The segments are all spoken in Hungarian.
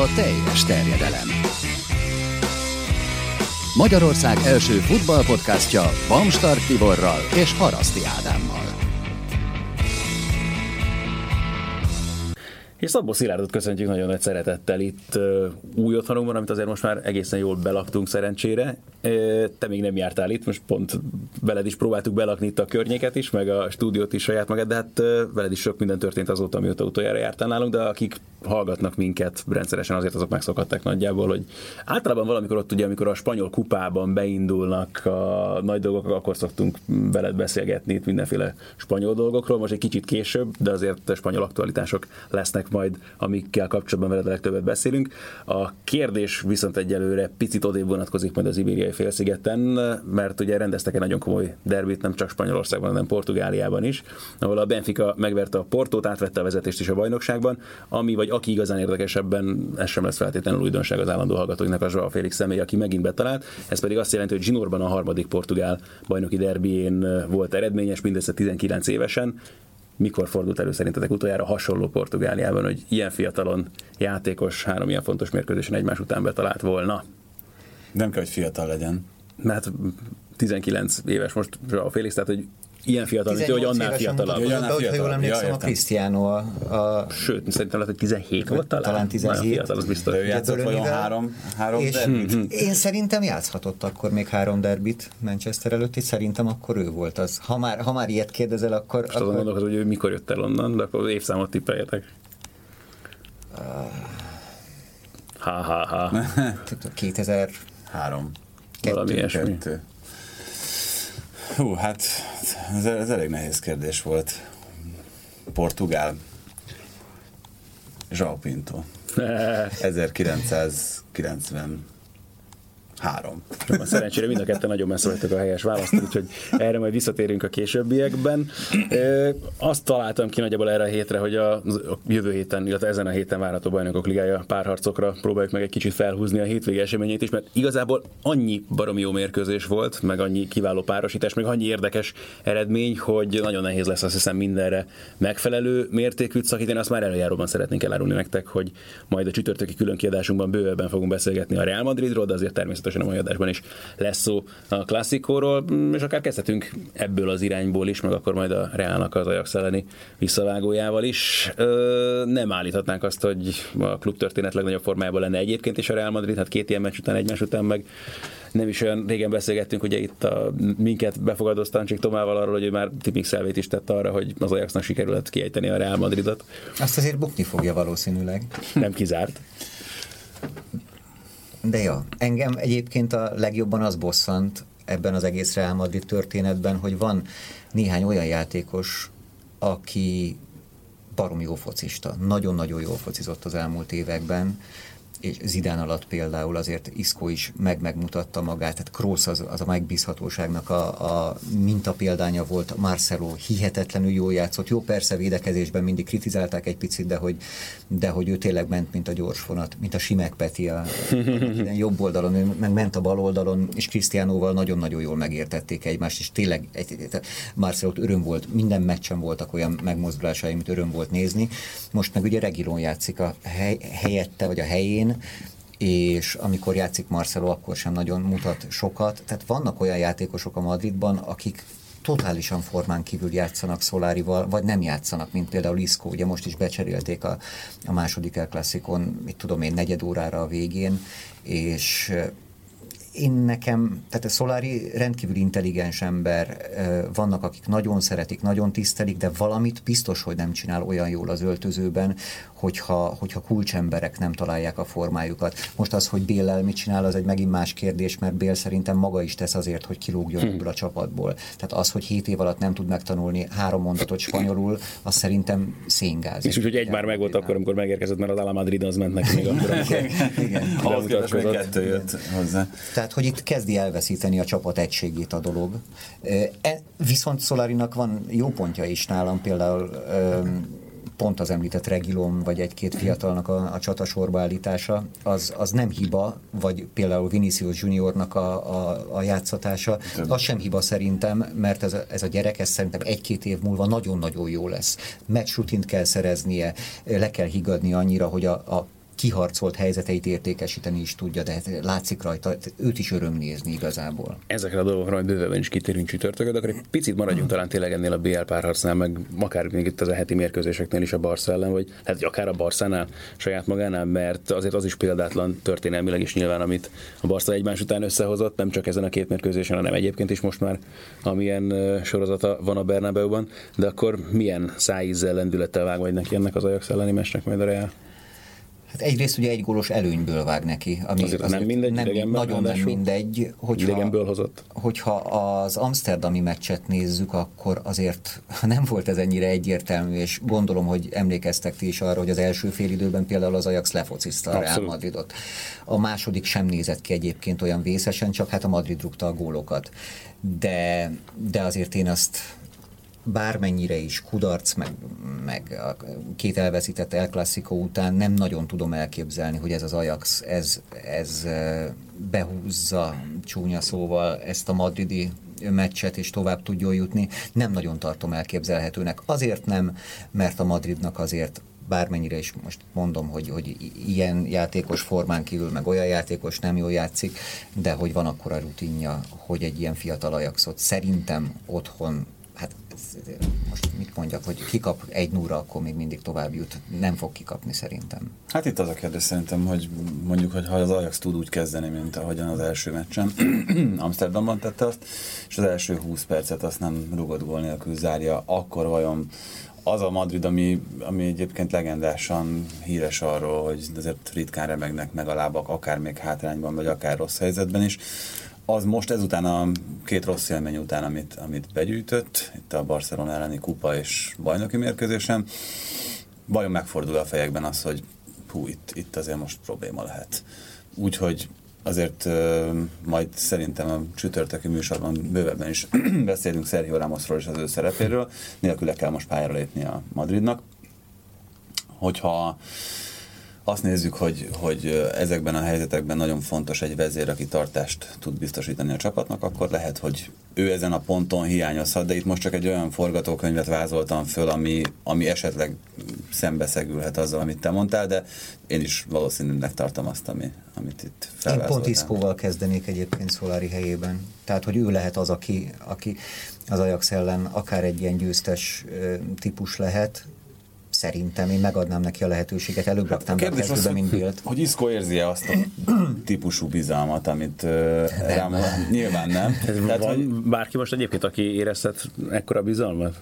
a teljes terjedelem. Magyarország első futballpodcastja Bamstart Tiborral és Haraszti Ádámmal. És Szabó Szilárdot köszöntjük nagyon nagy szeretettel itt új otthonunkban, amit azért most már egészen jól belaktunk szerencsére. Te még nem jártál itt, most pont veled is próbáltuk belakni itt a környéket is, meg a stúdiót is saját magad, de hát veled is sok minden történt azóta, amióta utoljára jártál nálunk, de akik hallgatnak minket rendszeresen, azért azok megszokhatták nagyjából, hogy általában valamikor ott ugye, amikor a spanyol kupában beindulnak a nagy dolgok, akkor szoktunk veled beszélgetni itt mindenféle spanyol dolgokról, most egy kicsit később, de azért spanyol aktualitások lesznek majd, amikkel kapcsolatban veled a legtöbbet beszélünk. A kérdés viszont egyelőre picit odébb vonatkozik majd az ibériai félszigeten, mert ugye rendeztek egy nagyon komoly derbit nem csak Spanyolországban, hanem Portugáliában is, ahol a Benfica megverte a Portót, átvette a vezetést is a bajnokságban, ami vagy aki igazán érdekesebben, ez sem lesz feltétlenül újdonság az állandó hallgatóinknak a Félix személy, aki megint betalált. Ez pedig azt jelenti, hogy Zsinórban a harmadik portugál bajnoki derbién volt eredményes, mindössze 19 évesen, mikor fordult elő szerintetek utoljára hasonló Portugáliában, hogy ilyen fiatalon játékos három ilyen fontos mérkőzésen egymás után betalált volna? Nem kell, hogy fiatal legyen. Mert 19 éves most a Félix, tehát hogy ilyen fiatal, mint hogy annál fiatalabb. Ja, annál fiatal. Ha jól emlékszem, ja, a Cristiano a, a... Sőt, szerintem lehet, hogy 17 volt talán. Talán 17. Fiatal, az biztos. Ő játszott vajon három, három és derbit? Én szerintem játszhatott akkor még három derbit Manchester előtt, és szerintem akkor ő volt az. Ha már, ha már ilyet kérdezel, akkor... Most azon gondolkozom, hogy ő mikor jött el onnan, de akkor évszámot tippeljetek. Ha, ha, ha. 2003. Valami ilyesmi. Kettő. Hú, hát ez, ez elég nehéz kérdés volt. Portugál. João Pinto. 1993. Szerencsére mind a ketten nagyon messze vagytok a helyes választ, úgyhogy erre majd visszatérünk a későbbiekben. Azt találtam ki nagyjából erre a hétre, hogy a jövő héten, illetve ezen a héten várható bajnokok ligája párharcokra próbáljuk meg egy kicsit felhúzni a hétvége eseményét is, mert igazából annyi baromi jó mérkőzés volt, meg annyi kiváló párosítás, meg annyi érdekes eredmény, hogy nagyon nehéz lesz azt hiszem mindenre megfelelő mértékűt szakítani. Azt már előjáróban szeretnénk elárulni nektek, hogy majd a csütörtöki külön kiadásunkban bővebben fogunk beszélgetni a Real Madridról, de azért természetesen természetesen a mai adásban is lesz szó a klasszikóról, és akár kezdhetünk ebből az irányból is, meg akkor majd a Reálnak az Ajax elleni visszavágójával is. Nem állíthatnánk azt, hogy a klub történet legnagyobb formájában lenne egyébként is a Real Madrid, hát két ilyen meccs után, egymás után meg nem is olyan régen beszélgettünk, ugye itt a minket befogadó Stancsik Tomával arról, hogy ő már tipik szelvét is tett arra, hogy az Ajaxnak sikerült kiejteni a Real Madridot. Azt azért bukni fogja valószínűleg. Nem kizárt. De ja, engem egyébként a legjobban az bosszant ebben az egész Real Madrid történetben, hogy van néhány olyan játékos, aki barom jó focista. Nagyon-nagyon jól focizott az elmúlt években és Zidán alatt például azért Iszkó is meg megmutatta magát, tehát Kroos az, az a megbízhatóságnak a, a mintapéldánya volt, Marcelo hihetetlenül jól játszott, jó persze védekezésben mindig kritizálták egy picit, de hogy, de hogy ő tényleg ment, mint a gyorsfonat, mint a Simek Peti a, a jobb oldalon, ő meg ment a bal oldalon, és Krisztiánóval nagyon-nagyon jól megértették egymást, és tényleg egy, Marcelot öröm volt, minden meccsen voltak olyan megmozdulásai, amit öröm volt nézni. Most meg ugye Regilon játszik a hely, helyette, vagy a helyén, és amikor játszik Marcelo, akkor sem nagyon mutat sokat. Tehát vannak olyan játékosok a Madridban, akik totálisan formán kívül játszanak Szolárival, vagy nem játszanak, mint például Isco. Ugye most is becserélték a, a második El Classicon, mit tudom én, negyed órára a végén, és én nekem, tehát a Solari rendkívül intelligens ember, vannak, akik nagyon szeretik, nagyon tisztelik, de valamit biztos, hogy nem csinál olyan jól az öltözőben, hogyha, hogyha kulcsemberek nem találják a formájukat. Most az, hogy Bélel mit csinál, az egy megint más kérdés, mert Bél szerintem maga is tesz azért, hogy kilógjon ebből a csapatból. Tehát az, hogy hét év alatt nem tud megtanulni három mondatot spanyolul, az szerintem széngáz. És úgyhogy egy már megvolt akkor, amikor megérkezett, mert az Ala Madrid az ment neki még akkor, amikor igen. Ahhoz kettő jött hozzá. Tehát, hogy itt kezdi elveszíteni a csapat egységét a dolog. E, viszont Solarinak van jó pontja is nálam, például pont az említett Regilom, vagy egy-két fiatalnak a, a csatasorba állítása, az, az nem hiba, vagy például Vinicius Juniornak a, a, a játszatása, az sem hiba szerintem, mert ez a, ez a gyerek, ez szerintem egy-két év múlva nagyon-nagyon jó lesz. Meccsrutint kell szereznie, le kell higgadni annyira, hogy a, a kiharcolt helyzeteit értékesíteni is tudja, de hát látszik rajta, őt is öröm nézni igazából. Ezekre a dolgokra majd bővebben is kitérünk csütörtökön, akkor egy picit maradjunk talán tényleg ennél a BL párharcnál, meg akár még itt az a heti mérkőzéseknél is a Barca ellen, vagy hát akár a Barszánál saját magánál, mert azért az is példátlan történelmileg is nyilván, amit a Barca egymás után összehozott, nem csak ezen a két mérkőzésen, hanem egyébként is most már amilyen sorozata van a Bernabeu-ban, de akkor milyen szájízzel, lendülettel vág majd neki ennek az Ajax elleni mesnek majd a Real? Hát egyrészt ugye egy gólos előnyből vág neki. Ami azért, azért nem mindegy, nem, nagyon nem mindegy. Hogyha, idegenből hozott. Hogyha az amsterdami meccset nézzük, akkor azért nem volt ez ennyire egyértelmű, és gondolom, hogy emlékeztek ti is arra, hogy az első fél időben például az Ajax lefociszta a Real Madridot. A második sem nézett ki egyébként olyan vészesen, csak hát a Madrid rúgta a gólokat. De, de azért én azt bármennyire is kudarc, meg, meg a két elveszített El Clasico után nem nagyon tudom elképzelni, hogy ez az Ajax, ez, ez behúzza csúnya szóval ezt a madridi meccset, és tovább tudjon jutni. Nem nagyon tartom elképzelhetőnek. Azért nem, mert a Madridnak azért bármennyire is most mondom, hogy, hogy ilyen játékos formán kívül, meg olyan játékos nem jól játszik, de hogy van akkor a rutinja, hogy egy ilyen fiatal Ajaxot szerintem otthon hát most mit mondjak, hogy kikap egy núra, akkor még mindig tovább jut. Nem fog kikapni szerintem. Hát itt az a kérdés szerintem, hogy mondjuk, hogy ha az Ajax tud úgy kezdeni, mint ahogyan az első meccsen Amsterdamban tette azt, és az első 20 percet azt nem rugott gól nélkül zárja, akkor vajon az a Madrid, ami, ami egyébként legendásan híres arról, hogy azért ritkán remegnek meg a lábak, akár még hátrányban, vagy akár rossz helyzetben is, az most ezután a két rossz élmény után, amit, amit begyűjtött, itt a Barcelona elleni kupa és bajnoki mérkőzésen, vajon megfordul a fejekben az, hogy hú, itt, itt azért most probléma lehet. Úgyhogy azért majd szerintem a csütörtöki műsorban bővebben is beszélünk Sergio Ramosról és az ő szerepéről, nélküle kell most pályára lépni a Madridnak. Hogyha azt nézzük, hogy, hogy ezekben a helyzetekben nagyon fontos egy vezér, aki tartást tud biztosítani a csapatnak, akkor lehet, hogy ő ezen a ponton hiányozhat, de itt most csak egy olyan forgatókönyvet vázoltam föl, ami, ami esetleg szembeszegülhet azzal, amit te mondtál, de én is valószínűleg tartom azt, ami, amit itt felvázoltam. Én pont Iszkóval kezdenék egyébként Szolári helyében. Tehát, hogy ő lehet az, aki, aki az Ajax ellen akár egy ilyen győztes típus lehet, Szerintem én megadnám neki a lehetőséget. Előbb hát raktam be a kezdőbe, mint Bilt. Hogy Iszko érzi-e azt a típusú bizalmat, amit uh, rám Nyilván nem. Tehát, van hogy... bárki most egyébként, aki érezhet ekkora bizalmat?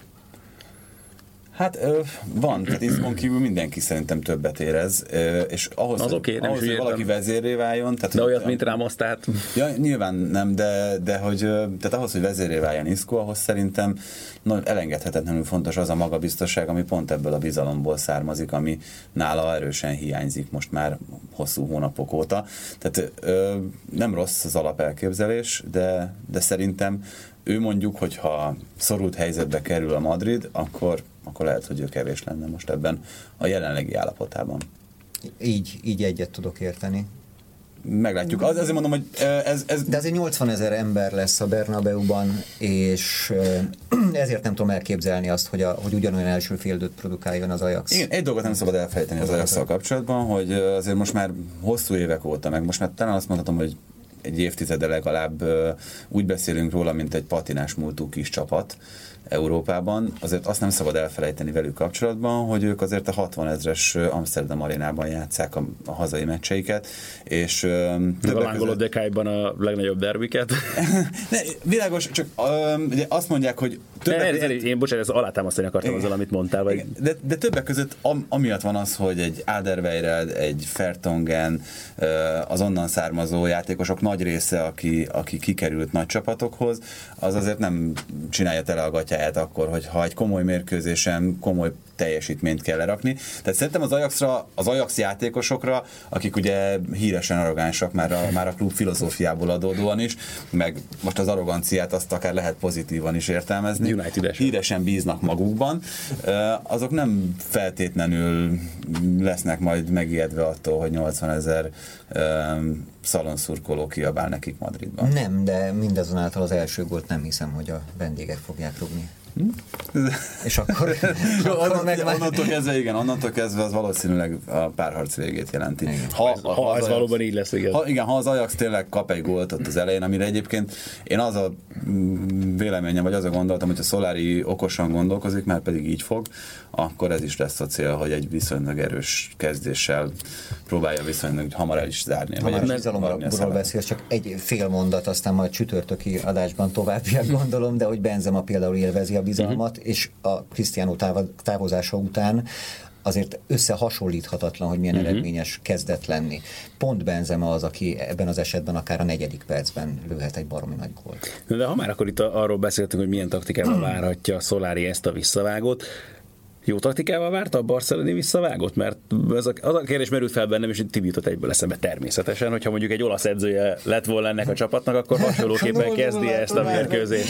Hát ö, van, tehát izmon kívül mindenki szerintem többet érez, ö, és ahhoz, az okay, ahhoz hogy valaki vezéré váljon... Tehát, de olyat, mint Ramos, tehát... Ja, nyilván nem, de, de hogy, tehát ahhoz, hogy vezéré váljon Isco, ahhoz szerintem no, elengedhetetlenül fontos az a magabiztosság, ami pont ebből a bizalomból származik, ami nála erősen hiányzik most már hosszú hónapok óta. Tehát ö, nem rossz az alapelképzelés, de, de szerintem ő mondjuk, hogyha szorult helyzetbe kerül a Madrid, akkor, akkor lehet, hogy ő kevés lenne most ebben a jelenlegi állapotában. Így, így egyet tudok érteni. Meglátjuk. Az, azért mondom, hogy ez, ez... De azért 80 ezer ember lesz a Bernabeu-ban, és ezért nem tudom elképzelni azt, hogy, a, hogy ugyanolyan első féldőt produkáljon az Ajax. Igen, egy dolgot nem szabad elfelejteni az ajax kapcsolatban, hogy azért most már hosszú évek óta, meg most már talán azt mondhatom, hogy egy évtizede legalább úgy beszélünk róla, mint egy patinás múltú kis csapat Európában. Azért azt nem szabad elfelejteni velük kapcsolatban, hogy ők azért a 60 ezres Amsterdam arénában játszák a, a hazai meccseiket, és a lángoló dekájban a legnagyobb derbiket. ne, világos, csak ugye azt mondják, hogy többek ne, között... Én bocsánat, ez alátámasztani akartam azzal, amit mondtál. Vagy... De, de többek között am, amiatt van az, hogy egy Aderweireld, egy Fertongen, az onnan származó játékosok nagy része, aki, aki kikerült nagy csapatokhoz, az azért nem csinálja tele a gatyáját akkor, hogy ha egy komoly mérkőzésen komoly teljesítményt kell lerakni. Tehát szerintem az Ajaxra, az Ajax játékosokra, akik ugye híresen arrogánsak már a, már a klub filozófiából adódóan is, meg most az arroganciát azt akár lehet pozitívan is értelmezni. Híresen bíznak magukban, azok nem feltétlenül lesznek majd megijedve attól, hogy 80 ezer szalonszurkoló kiabál nekik Madridban. Nem, de mindazonáltal az első gólt nem hiszem, hogy a vendégek fogják rúgni. És akkor, akkor meg már... onnantól kezdve, igen, onnantól kezdve az valószínűleg a párharc végét jelenti. Ha, ha, ha ez valóban így lesz, igen. Ha, igen, ha az Ajax tényleg kap egy gólt ott az elején, amire egyébként én az a mm, véleményem, vagy az a gondolatom, hogy a Solari okosan gondolkozik, mert pedig így fog, akkor ez is lesz a cél, hogy egy viszonylag erős kezdéssel próbálja viszonylag hamar el is zárni. Hamar az izalomról beszélsz, csak egy fél mondat, aztán majd csütörtöki adásban továbbiak gondolom, de hogy Benzema például élvezi a bizalmat, uh-huh. és a Cristiano távozása után azért összehasonlíthatatlan, hogy milyen uh-huh. eredményes kezdett lenni. Pont Benzema az, aki ebben az esetben akár a negyedik percben lőhet egy baromi nagy gólt. De ha már akkor itt arról beszéltünk, hogy milyen taktikával várhatja Szolári ezt a visszavágót, jó taktikával várta a barceloni visszavágott? Mert ez a, az a kérdés merült fel bennem, és Tibi jutott egyből eszembe természetesen, hogyha mondjuk egy olasz edzője lett volna ennek a csapatnak, akkor hasonlóképpen kezdi ezt a mérkőzést.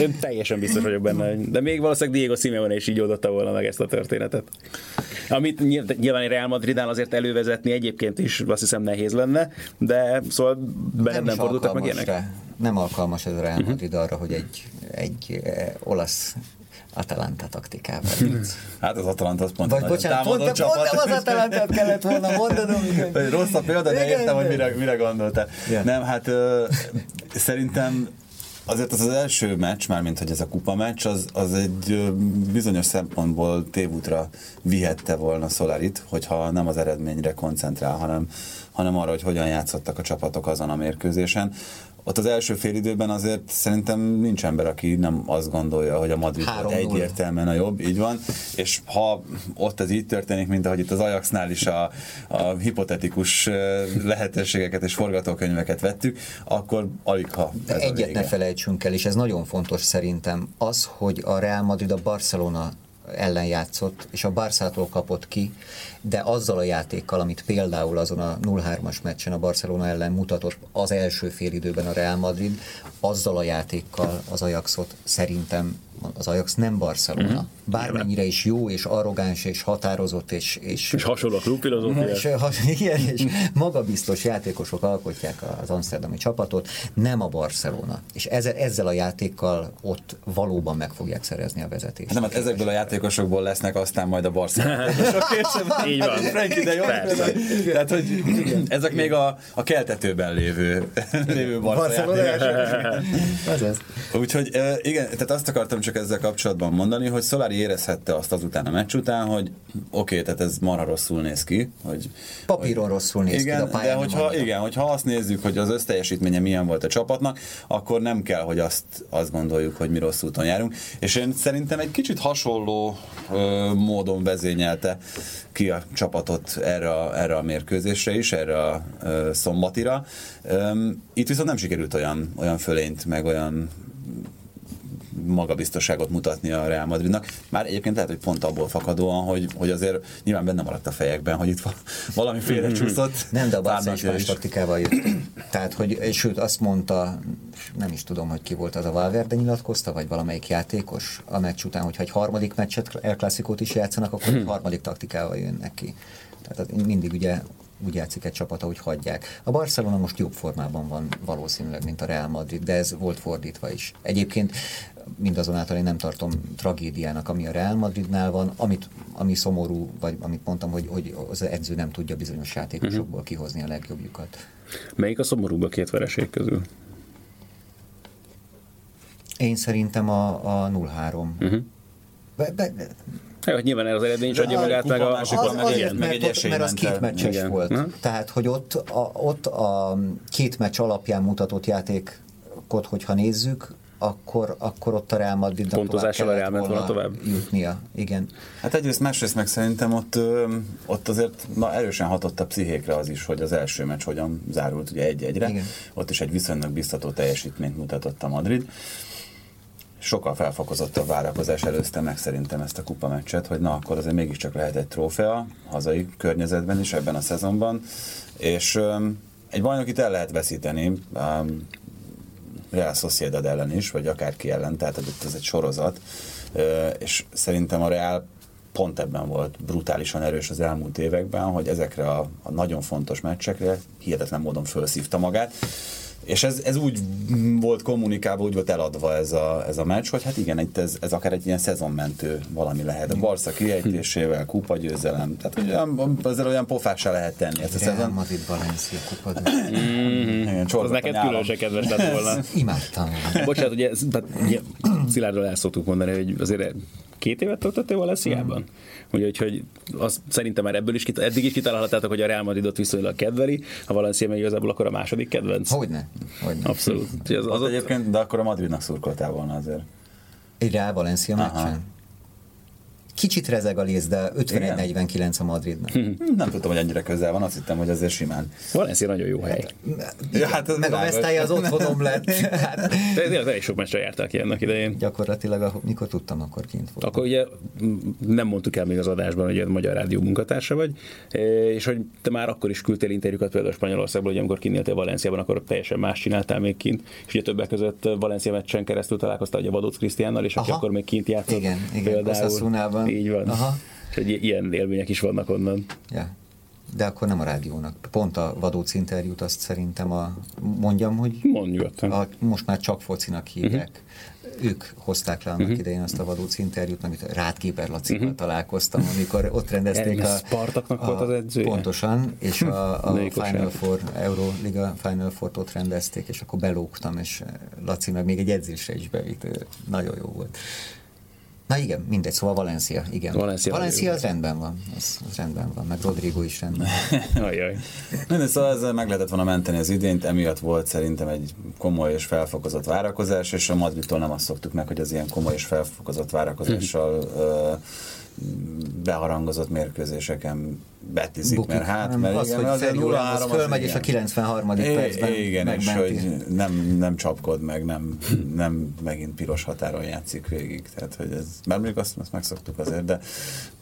Én teljesen biztos vagyok benne, de még valószínűleg Diego Simeone is így oldotta volna meg ezt a történetet. Amit nyilván egy Real Madridnál azért elővezetni egyébként is azt hiszem nehéz lenne, de szóval benned nem, nem fordultak meg ilyenek? Nem alkalmas ez a Real Madrid uh-huh. arra, hogy egy, egy eh, olasz Atalanta taktikával. Hát az Atalanta az pont Vagy bocsánat, pont, pont, pont nem az Atalantát kellett volna mondanom. Hogy rossz a példa, de értem, hogy mire, mire gondoltál. Yeah. Nem, hát ö, szerintem azért az az első meccs, mármint hogy ez a kupa meccs, az, az egy bizonyos szempontból tévútra vihette volna Solarit, hogyha nem az eredményre koncentrál, hanem, hanem arra, hogy hogyan játszottak a csapatok azon a mérkőzésen ott az első fél időben azért szerintem nincs ember, aki nem azt gondolja, hogy a Madrid egyértelműen a jobb, így van, és ha ott ez így történik, mint ahogy itt az Ajaxnál is a, a hipotetikus lehetőségeket és forgatókönyveket vettük, akkor alig ha ez Egyet ne felejtsünk el, és ez nagyon fontos szerintem, az, hogy a Real Madrid a Barcelona ellen játszott, és a Barszától kapott ki, de azzal a játékkal, amit például azon a 0-3-as meccsen a Barcelona ellen mutatott az első félidőben a Real Madrid, azzal a játékkal az Ajaxot szerintem az Ajax nem Barcelona. Uh-huh. Bármennyire is jó, és arrogáns, és határozott, és... És, és hasonló a klubfilozófia. És, igen, és magabiztos játékosok alkotják az amsterdami csapatot, nem a Barcelona. És ezzel, ezzel a játékkal ott valóban meg fogják szerezni a vezetést. Nem, hát ezekből a játékosokból lesznek aztán majd a Barcelona. Így van. Frankie de jó. Tehát, hogy ezek még a, a keltetőben lévő, lévő Barcelona. Úgyhogy igen, tehát azt akartam csak ezzel kapcsolatban mondani, hogy Solari érezhette azt azután a meccs után, hogy oké, okay, tehát ez marha rosszul néz ki. Hogy, Papíron hogy, rosszul néz igen, ki, a de hogyha, igen, hogyha azt nézzük, hogy az összteljesítménye milyen volt a csapatnak, akkor nem kell, hogy azt, azt gondoljuk, hogy mi rossz úton járunk. És én szerintem egy kicsit hasonló ö, módon vezényelte ki a csapatot erre a, erre a mérkőzésre is, erre a ö, szombatira. Ö, itt viszont nem sikerült olyan, olyan fölényt, meg olyan magabiztosságot mutatni a Real Madridnak. Már egyébként lehet, hogy pont abból fakadóan, hogy, hogy azért nyilván benne maradt a fejekben, hogy itt valami félrecsúszott. Nem, de a Barca is más taktikával jött. Tehát, hogy, sőt, azt mondta, nem is tudom, hogy ki volt az a Valverde nyilatkozta, vagy valamelyik játékos a meccs után, hogyha egy harmadik meccset, El is játszanak, akkor egy harmadik taktikával jönnek ki. Tehát mindig ugye úgy játszik egy csapata, hogy hagyják. A Barcelona most jobb formában van valószínűleg, mint a Real Madrid, de ez volt fordítva is. Egyébként mindazonáltal én nem tartom tragédiának, ami a Real Madridnál van, amit, ami szomorú, vagy amit mondtam, hogy, hogy az edző nem tudja bizonyos játékosokból uh-huh. kihozni a legjobbjukat. Melyik a szomorúbb a két vereség közül? Én szerintem a, a 0-3. Uh-huh. Be, be, Ja, hogy nyilván az eredmény is adja magát, meg a... Az, az, meg, azért, meg egy mert, mert az két meccses igen. volt. Ha? Tehát, hogy ott a, ott a két meccs alapján mutatott játékot, hogyha nézzük, akkor, akkor ott a Real Madrid Pontozással a Real volna tovább. jutnia. Igen. Hát egyrészt, másrészt meg szerintem ott, ott azért na, erősen hatott a pszichékre az is, hogy az első meccs hogyan zárult ugye egy-egyre. Igen. Ott is egy viszonylag biztató teljesítményt mutatott a Madrid sokkal felfokozottabb várakozás előzte meg szerintem ezt a kupa meccset, hogy na akkor azért mégiscsak lehet egy trófea hazai környezetben is ebben a szezonban, és um, egy bajnokit el lehet veszíteni, um, Real Sociedad ellen is, vagy akárki ellen, tehát ez egy sorozat, uh, és szerintem a Real pont ebben volt brutálisan erős az elmúlt években, hogy ezekre a, a nagyon fontos meccsekre hihetetlen módon felszívta magát, és ez, ez úgy volt kommunikálva, úgy volt eladva ez a, ez a meccs, hogy hát igen, itt ez, ez akár egy ilyen szezonmentő valami lehet. A Barca kiejtésével, kupa győzelem, tehát olyan, ezzel olyan pofák se lehet tenni. Ez a szezon. Madrid Valencia kupa. Igen, Az a neked különösen kedves lett volna. Imádtam. Bocsánat, ugye ez- tehát, ugye, Szilárdról el szoktuk mondani, hogy azért két évet töltöttél Valenciában? Ugye, úgyhogy az, szerintem már ebből is, kita- eddig is kitalálhattátok, hogy a Real Madridot viszonylag kedveli, a Valencia meg igazából akkor a második kedvenc. Hogyne? Hogyne. Abszolút. Az, az Az ott, egyébként, de akkor a Madridnak szurkoltál volna azért. Egy Real Valencia meccsen. Kicsit rezeg a léz, de 51-49 a Madridnak. Nem tudtam, hogy ennyire közel van, azt hittem, hogy azért simán. Valencia nagyon jó hely. Ja, hát ez Meg a. Vesztály az otthonom lett. Hát, De tényleg elég sok meccsre jártál ki ennek idején. gyakorlatilag, ahol- mikor tudtam, akkor kint voltam. Akkor ugye nem mondtuk el még az adásban, hogy a Magyar Rádió munkatársa vagy, e, és hogy te már akkor is küldtél interjúkat például Spanyolországból, hogy amikor kinéltél Valenciában, akkor teljesen más csináltál még kint, és ugye többek között Valencia meccsen keresztül találkoztál ugye Vadóc Krisztiánnal, és aki Aha. akkor még kint játszott. Igen, igen, Így van. Aha. És hogy i- ilyen élmények is vannak onnan. Ja. De akkor nem a rádiónak. Pont a Vadóc interjút azt szerintem a, mondjam, hogy a, most már csak focinak hívják. Mhm. Ők hozták le annak idején azt a Vadóc interjút, amit Rádképer Lacival találkoztam, amikor ott rendezték Ez a... Spartaknak a, volt az edzője? Pontosan, és a, a Final? Four, Euroliga Final Four-t ott rendezték, és akkor belógtam, és Laci meg még egy edzésre is bevitt. Nagyon jó volt. Na igen, mindegy, szóval Valencia, igen. Valencia Valencia az rendben van, az, az rendben van, meg Rodrigo is rendben van. Ajaj. Nem, szóval ezzel meg lehetett volna menteni az idényt, emiatt volt szerintem egy komoly és felfokozott várakozás, és a Madridtól nem azt szoktuk meg, hogy az ilyen komoly és felfokozott várakozással ö, beharangozott mérkőzéseken betizik, Bukik. mert hát, mert az, igen, hogy Feri Ramos 0-3 az fölmegy, és a igen. 93. É, percben Igen, és megmenti. hogy nem, nem csapkod meg, nem, nem megint piros határon játszik végig. Tehát, hogy ez, bár mondjuk azt, azt megszoktuk azért, de,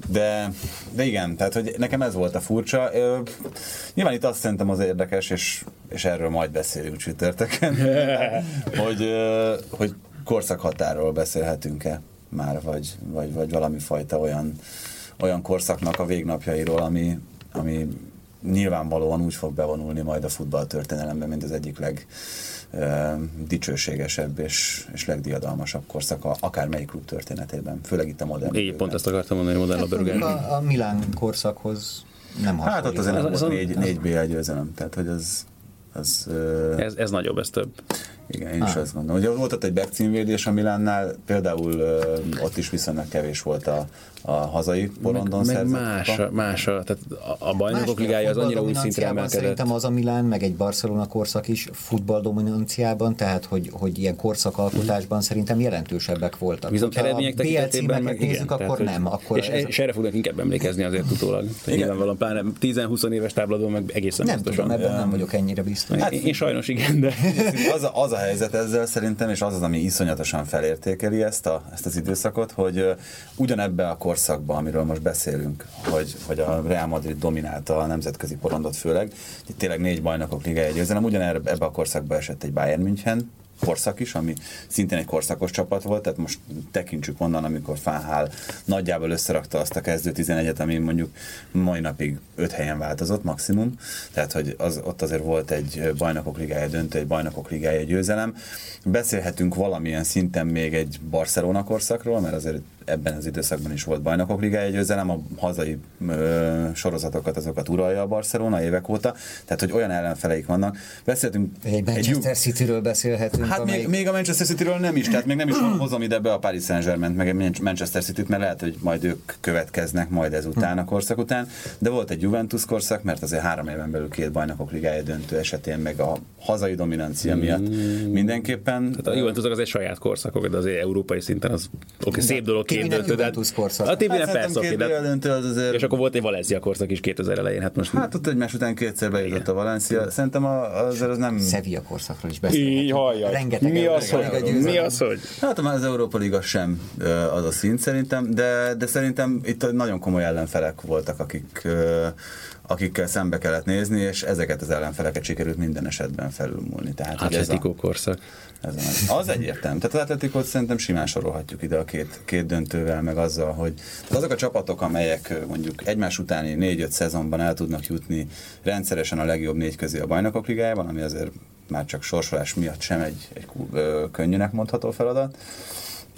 de, de igen, tehát, hogy nekem ez volt a furcsa. Ö, Nyilván itt azt szerintem az érdekes, és, és erről majd beszélünk csütörtökön, hogy, ö, hogy korszakhatárról beszélhetünk-e már, vagy, vagy, vagy valami fajta olyan, olyan korszaknak a végnapjairól, ami, ami nyilvánvalóan úgy fog bevonulni majd a futballtörténelembe, mint az egyik leg ö, dicsőségesebb és, és legdiadalmasabb korszaka, akár melyik klub történetében, főleg itt a modern Így pont ezt akartam mondani, hogy modern Hát a, a Milán korszakhoz nem Hát ott azért nem Ez- volt ez- négy, négy BL győzelem, tehát hogy az, az Ez, ez nagyobb, ez több. Igen, én is azt gondolom. Ugye volt ott egy back címvédés a Milánnál, például ö, ott is viszonylag kevés volt a, a hazai porondon meg, meg más, a, más a, tehát a, bajnokok ligája az annyira új szintre emelkedett. Szerintem az a Milán, meg egy Barcelona korszak is futball dominanciában, tehát hogy, hogy ilyen korszakalkotásban szerintem jelentősebbek voltak. Viszont Hogyha eredmények a BL tekintetében meg nézzük, igen, akkor tehát, nem. Akkor és, ez, és erre fognak inkább emlékezni azért utólag. Nyilvánvalóan pláne 10-20 éves tábladon meg egészen nem biztosan. tudom, ebben nem vagyok ennyire biztos. Hát, én, én sajnos igen, de Az a, az a helyzet ezzel szerintem, és az az, ami iszonyatosan felértékeli ezt, a, ezt az időszakot, hogy ö, ugyanebbe a korszakban, amiről most beszélünk, hogy, hogy a Real Madrid dominálta a nemzetközi porondot főleg, itt tényleg négy bajnokok ligája győzelem, ugyanebbe ebbe a korszakba esett egy Bayern München, korszak is, ami szintén egy korszakos csapat volt, tehát most tekintsük onnan, amikor Fáhál nagyjából összerakta azt a kezdő 11-et, ami mondjuk mai napig öt helyen változott maximum, tehát hogy az, ott azért volt egy bajnokok ligája döntő, egy bajnokok ligája győzelem. Beszélhetünk valamilyen szinten még egy Barcelona korszakról, mert azért ebben az időszakban is volt bajnokok ligája győzelem, a hazai ö, sorozatokat azokat uralja a Barcelona évek óta, tehát hogy olyan ellenfeleik vannak. Beszéltünk Egy Manchester City-ről beszélhetünk, Hát amelyik... még, még a Manchester City-ről nem is, tehát még nem is hozom ide be a Paris Saint-Germain, meg egy Manchester City-t, mert lehet, hogy majd ők következnek majd ezután a korszak után, de volt egy Juventus korszak, mert azért három éven belül két bajnokok ligája döntő esetén, meg a hazai dominancia miatt mindenképpen. hát a Juventusnak az egy saját korszakok, de azért európai szinten az oké, szép dolog két döntő, de hát- Juventus korszak. A Tibinek Hát persze, két de döntő az azért... és akkor volt egy Valencia korszak is 2000 elején, hát most Hát ott egymás után kétszer bejutott a Valencia. Szerintem a, azért az nem... Sevilla korszakról is beszélhetünk. Rengeteg Mi az, hogy? Mi az, hogy? Hát már az Európa Liga sem az a szint szerintem, de, de szerintem itt nagyon komoly ellenfelek voltak, akik, akikkel szembe kellett nézni, és ezeket az ellenfeleket sikerült minden esetben felülmúlni. Tehát, hogy ez a, Atletico korszak. ez a, az egyértelmű. Tehát az Atletikot szerintem simán sorolhatjuk ide a két, két döntővel, meg azzal, hogy tehát azok a csapatok, amelyek mondjuk egymás utáni négy-öt szezonban el tudnak jutni rendszeresen a legjobb négy közé a bajnokok ligájában, ami azért már csak sorsolás miatt sem egy, egy könnyűnek mondható feladat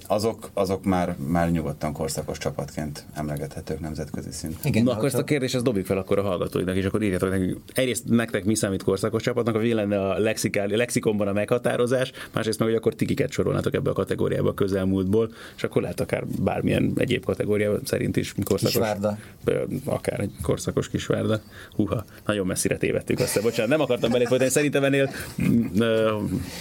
azok, azok már, már nyugodtan korszakos csapatként emlegethetők nemzetközi szinten. Igen, Na, akkor ezt a kérdést ezt dobjuk fel akkor a hallgatóinak, és akkor írjátok nekünk. Egyrészt nektek mi számít korszakos csapatnak, a lenne a lexikál, lexikonban a meghatározás, másrészt meg, hogy akkor tikiket sorolnátok ebbe a kategóriába a közelmúltból, és akkor lehet akár bármilyen egyéb kategória szerint is korszakos. Kisvárda. Akár egy korszakos kisvárda. Huha, nagyon messzire tévedtük azt. Bocsánat, nem akartam belé folytani, szerintem ennél, mm,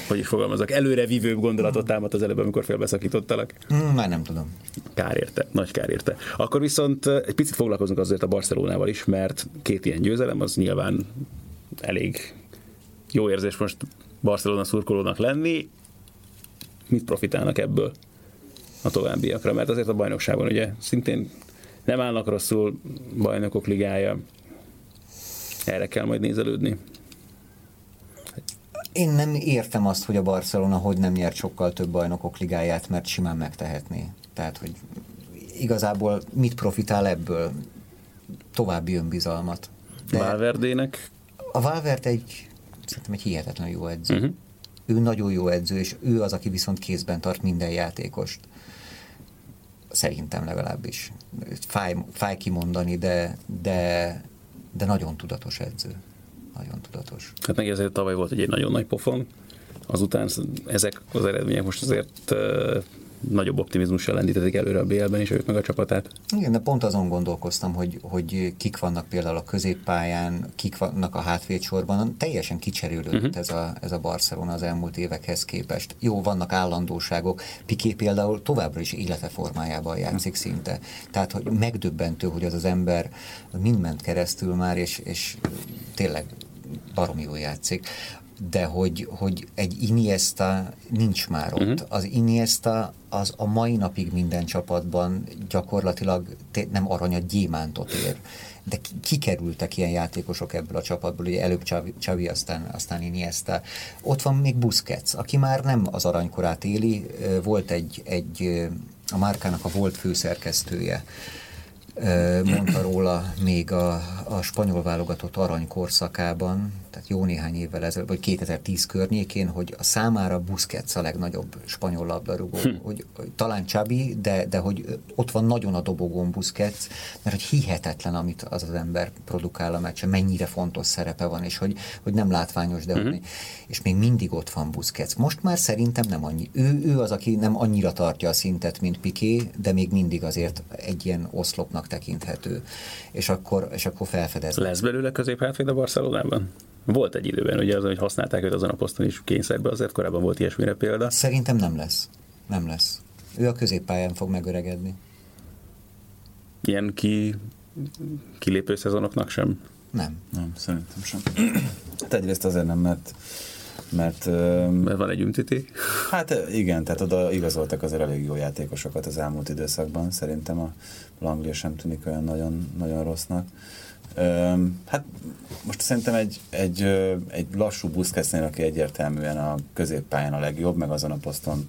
hogy is fogalmazok, előre vívőbb gondolatot támadt az előbb, amikor félbeszakította játszanak? Hmm, már nem tudom. Kár érte, nagy kár érte. Akkor viszont egy picit foglalkozunk azért a Barcelonával is, mert két ilyen győzelem az nyilván elég jó érzés most Barcelona szurkolónak lenni. Mit profitálnak ebből a továbbiakra? Mert azért a bajnokságon ugye szintén nem állnak rosszul, bajnokok ligája, erre kell majd nézelődni. Én nem értem azt, hogy a Barcelona hogy nem nyert sokkal több bajnokok ligáját, mert simán megtehetné. Tehát, hogy igazából mit profitál ebből? További önbizalmat. De Valverdének? A Valverde egy, szerintem egy hihetetlen jó edző. Uh-huh. Ő nagyon jó edző, és ő az, aki viszont kézben tart minden játékost. Szerintem legalábbis. Fáj, fáj kimondani, de, de, de nagyon tudatos edző nagyon tudatos. Hát meg ezért tavaly volt egy nagyon nagy pofon, azután ezek az eredmények most azért nagyobb optimizmussal lendítetik előre a BL-ben is őt meg a csapatát. Igen, de pont azon gondolkoztam, hogy, hogy kik vannak például a középpályán, kik vannak a hátvédsorban, teljesen kicserélődött uh-huh. ez, a, ez a Barcelona az elmúlt évekhez képest. Jó, vannak állandóságok, Piqué például továbbra is élete formájában játszik uh-huh. szinte. Tehát, hogy megdöbbentő, hogy az az ember mind ment keresztül már, és, és tényleg baromi jól játszik de hogy, hogy egy Iniesta nincs már ott. Uh-huh. Az Iniesta az a mai napig minden csapatban gyakorlatilag nem aranyat, gyémántot ér. De kikerültek ilyen játékosok ebből a csapatból, ugye előbb Csavi, aztán, aztán Iniesta. Ott van még Busquets, aki már nem az aranykorát éli, volt egy, egy a márkának a volt főszerkesztője, mondta róla még a, a spanyol válogatott arany korszakában, tehát jó néhány évvel ezelőtt, vagy 2010 környékén, hogy a számára Busquets a legnagyobb spanyol labdarúgó, hm. hogy, hogy talán Csabi, de, de hogy ott van nagyon a dobogón Busquets, mert hogy hihetetlen, amit az az ember produkál a meccsen, mennyire fontos szerepe van, és hogy, hogy nem látványos, de hm. és még mindig ott van Busquets. Most már szerintem nem annyi. Ő, ő az, aki nem annyira tartja a szintet, mint Piqué, de még mindig azért egy ilyen oszlopnak tekinthető. És akkor, és akkor felfedez. Lesz belőle középhátvéd a Barcelonában? Volt egy időben, ugye az, hogy használták őt azon a poszton is kényszerbe, azért korábban volt ilyesmire példa. Szerintem nem lesz. Nem lesz. Ő a középpályán fog megöregedni. Ilyen ki, kilépő szezonoknak sem? Nem. Nem, szerintem sem. Hát egyrészt azért nem, mert mert, mert van egy ümtiti? Hát igen, tehát oda igazoltak azért elég jó játékosokat az elmúlt időszakban. Szerintem a Langlia sem tűnik olyan nagyon, nagyon rossznak. Hát most szerintem egy, egy, egy lassú buszkesznél, aki egyértelműen a középpályán a legjobb, meg azon a poszton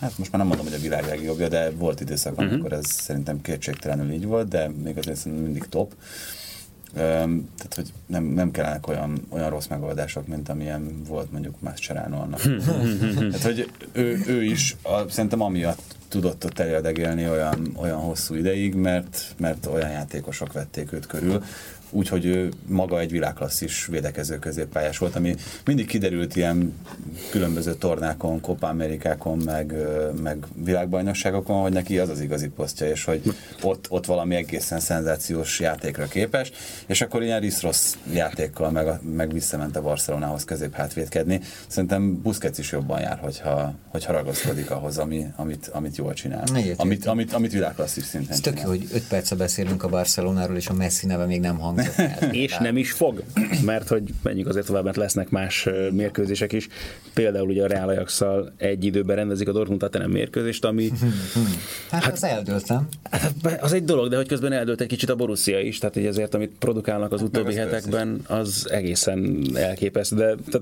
hát most már nem mondom, hogy a világ legjobbja, de volt időszak, uh-huh. amikor ez szerintem kétségtelenül így volt, de még azért szerintem mindig top. Um, tehát, hogy nem, nem kellenek olyan, olyan rossz megoldások, mint amilyen volt mondjuk Mascherano annak. tehát, hogy ő, ő is a, szerintem amiatt tudott ott eljadegélni olyan, olyan hosszú ideig, mert, mert olyan játékosok vették őt körül, úgyhogy ő maga egy világklasszis védekező középpályás volt, ami mindig kiderült ilyen különböző tornákon, Copa Amerikákon, meg, meg világbajnokságokon, hogy neki az az igazi posztja, és hogy ott, ott valami egészen szenzációs játékra képes, és akkor ilyen rossz játékkal meg, meg visszament a Barcelonához középhátvédkedni. Szerintem Busquets is jobban jár, hogyha, hogyha ragaszkodik ahhoz, ami, amit, amit jól csinál. amit, amit, amit világklasszis szinten Ez tök jó, hogy 5 perce beszélünk a Barcelonáról, és a Messi neve még nem hang és nem is fog, mert hogy menjünk azért tovább, mert lesznek más mérkőzések is. Például ugye a Real ajax egy időben rendezik a Dortmund Tottenham mérkőzést, ami... hát, hát az eldőltem. Hát, az egy dolog, de hogy közben eldőlt egy kicsit a Borussia is, tehát hogy ezért, amit produkálnak az utóbbi hát, hetekben, az egészen elképesztő, de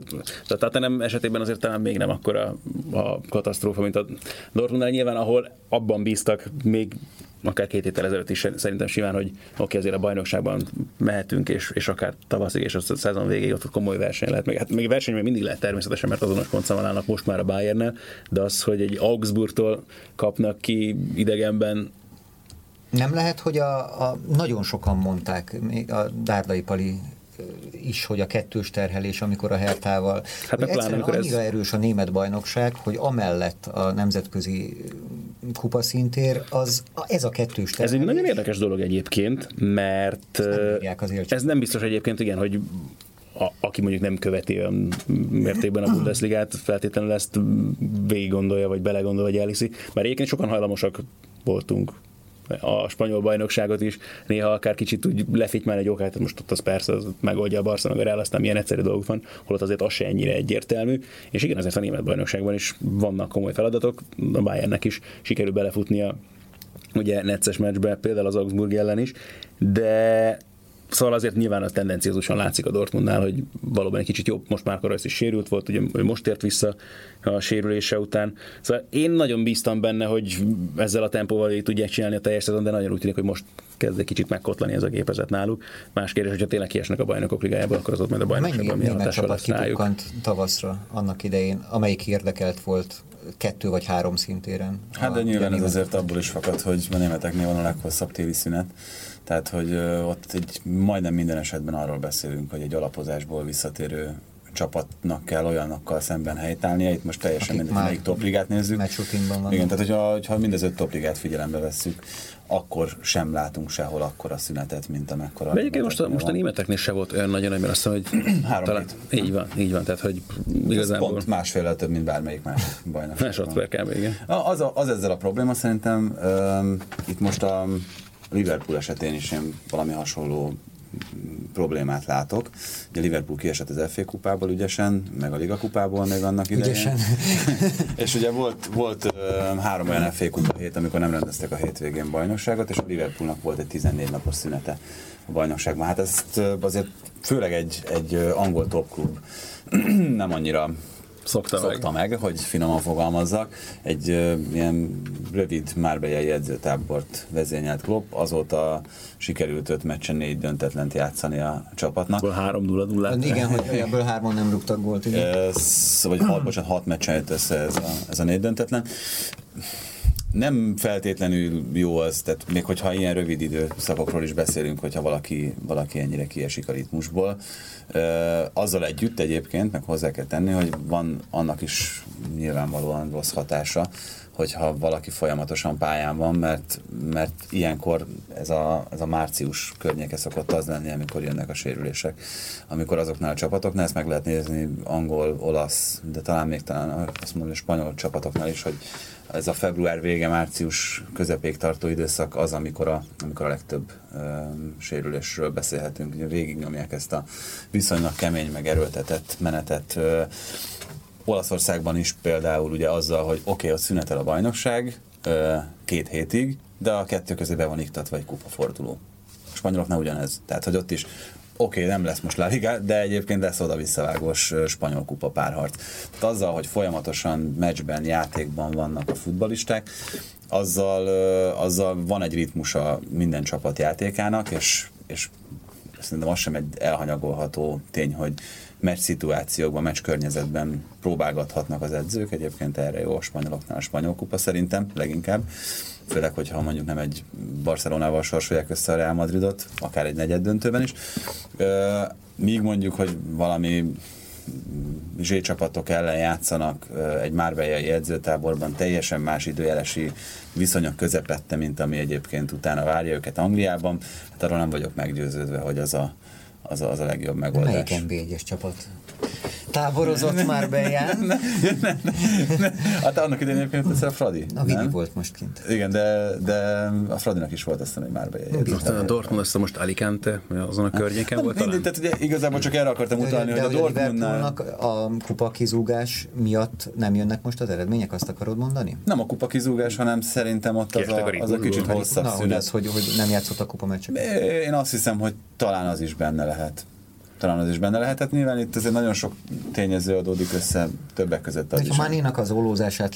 a Tottenham esetében azért talán még nem akkora a katasztrófa, mint a Dortmundnál nyilván, ahol abban bíztak még akár két héttel ezelőtt is szerintem simán, hogy oké, okay, azért a bajnokságban mehetünk, és, és akár tavaszig, és a szezon végéig ott komoly verseny lehet. Még, hát még verseny még mindig lehet természetesen, mert azonos pontszámmal állnak most már a Bayernnel, de az, hogy egy Augsburgtól kapnak ki idegenben nem lehet, hogy a, a nagyon sokan mondták, a Dárdai Pali is, hogy a kettős terhelés, amikor a Hertával. Hát hogy egyszerűen amikor annyira ez... erős a német bajnokság, hogy amellett a nemzetközi kupaszintér, az ez a kettős terhelés. Ez egy nagyon érdekes dolog egyébként, mert nem ez nem biztos egyébként, igen, hogy a, aki mondjuk nem követi olyan mértékben a Bundesligát, feltétlenül ezt végig gondolja, vagy belegondol, vagy elhiszi. Mert egyébként sokan hajlamosak voltunk a spanyol bajnokságot is, néha akár kicsit úgy lefitymál egy okát, most ott az persze az megoldja a Barca, meg a Real, aztán milyen egyszerű dolgok van, holott azért az se ennyire egyértelmű, és igen, azért a német bajnokságban is vannak komoly feladatok, a Bayernnek is sikerül belefutnia ugye necces meccsbe, például az Augsburg ellen is, de Szóval azért nyilván a tendenciózusan látszik a Dortmundnál, hogy valóban egy kicsit jobb, most már Karajsz is sérült volt, ugye ő most tért vissza a sérülése után. Szóval én nagyon bíztam benne, hogy ezzel a tempóval így tudják csinálni a teljes szezon, de nagyon úgy tűnik, hogy most kezd egy kicsit megkotlani ez a gépezet náluk. Más kérdés, hogyha tényleg kiesnek a bajnokok ligájából, akkor az ott majd a bajnokságban milyen hatással lesz rájuk. tavaszra annak idején, amelyik érdekelt volt kettő vagy három szintéren. Hát de nyilván ez azért abból is fakad, hogy a németeknél van a leghosszabb téli szünet. Tehát, hogy ott egy, majdnem minden esetben arról beszélünk, hogy egy alapozásból visszatérő csapatnak kell olyanokkal szemben helytállnia. Itt most teljesen mindegy, melyik topligát nézzük. van. Igen, tehát hogyha, hogyha mindez öt topligát figyelembe vesszük, akkor sem látunk sehol akkora szünetet, mint amekkora. De egyébként most a, most a németeknél se volt olyan nagyon, mert azt mondom, hogy Három talán, így van, így van, tehát hogy igazából... Ez pont másfél több, mint bármelyik más bajnok. Másodszor kb. igen. Az, a, az ezzel a probléma szerintem, um, itt most a Liverpool esetén is én valami hasonló problémát látok. Ugye Liverpool kiesett az FA kupából ügyesen, meg a Liga kupából még annak idején. Ügyesen. és ugye volt, volt uh, három olyan FA kupa hét, amikor nem rendeztek a hétvégén bajnokságot, és a Liverpoolnak volt egy 14 napos szünete a bajnokságban. Hát ezt azért főleg egy, egy angol top klub nem annyira szokta, szokta meg. meg, hogy finoman fogalmazzak. Egy uh, ilyen rövid márbejai edzőtábort vezényelt Klopp, azóta sikerült öt meccsen négy döntetlent játszani a csapatnak. Ebből három 0 0 hát Igen, hogy ebből hárman nem rúgtak volt. Ez, vagy hat, bocsánat, hat meccsen jött össze ez a, ez a négy döntetlen nem feltétlenül jó az, tehát még hogyha ilyen rövid időszakokról is beszélünk, hogyha valaki, valaki ennyire kiesik a ritmusból. Azzal együtt egyébként, meg hozzá kell tenni, hogy van annak is nyilvánvalóan rossz hatása, hogyha valaki folyamatosan pályán van, mert, mert ilyenkor ez a, ez a március környéke szokott az lenni, amikor jönnek a sérülések. Amikor azoknál a csapatoknál, ezt meg lehet nézni angol, olasz, de talán még talán azt mondom, spanyol csapatoknál is, hogy ez a február vége, március közepéig tartó időszak az, amikor a, amikor a legtöbb ö, sérülésről beszélhetünk. Ugye végignyomják ezt a viszonylag kemény, meg erőltetett menetet. Ö, Olaszországban is például ugye azzal, hogy oké, okay, ott szünetel a bajnokság ö, két hétig, de a kettő közé be van iktatva egy kupaforduló. A spanyoloknál ugyanez. Tehát, hogy ott is oké, okay, nem lesz most La Liga, de egyébként lesz oda visszavágós spanyol kupa párharc. Tehát azzal, hogy folyamatosan meccsben, játékban vannak a futbalisták, azzal, azzal van egy ritmusa minden csapat játékának, és, és szerintem az sem egy elhanyagolható tény, hogy meccs szituációkban, meccs környezetben próbálgathatnak az edzők, egyébként erre jó a spanyoloknál a spanyol kupa szerintem leginkább főleg, hogyha mondjuk nem egy Barcelonával sorsolják össze a Real Madridot, akár egy negyed döntőben is. Míg mondjuk, hogy valami zsécsapatok ellen játszanak egy márbejai edzőtáborban teljesen más időjelesi viszonyok közepette, mint ami egyébként utána várja őket Angliában, hát arról nem vagyok meggyőződve, hogy az a, az a, az a legjobb megoldás. Melyik nb csapat? Táborozott már beján. hát annak idején egyébként ez a Fradi. A Vidi volt most kint. Igen, de, de a Fradinak is volt azt hogy már beján. Most a Dortmund azt most Alicante, azon a környéken volt talán? Tehát ugye igazából csak erre akartam utalni, hogy a Dortmundnál... a kupa kizúgás miatt nem jönnek most az eredmények, azt akarod mondani? Nem a kupa kizúgás, hanem szerintem ott az a, az a kicsit hosszabb szünet. Hogy, hogy, hogy nem játszott a kupa meccseket. Én azt hiszem, hogy talán az is benne lehet talán az is benne lehetett. Nyilván itt azért nagyon sok tényező adódik össze, többek között az De is. ha Manénak az ólózására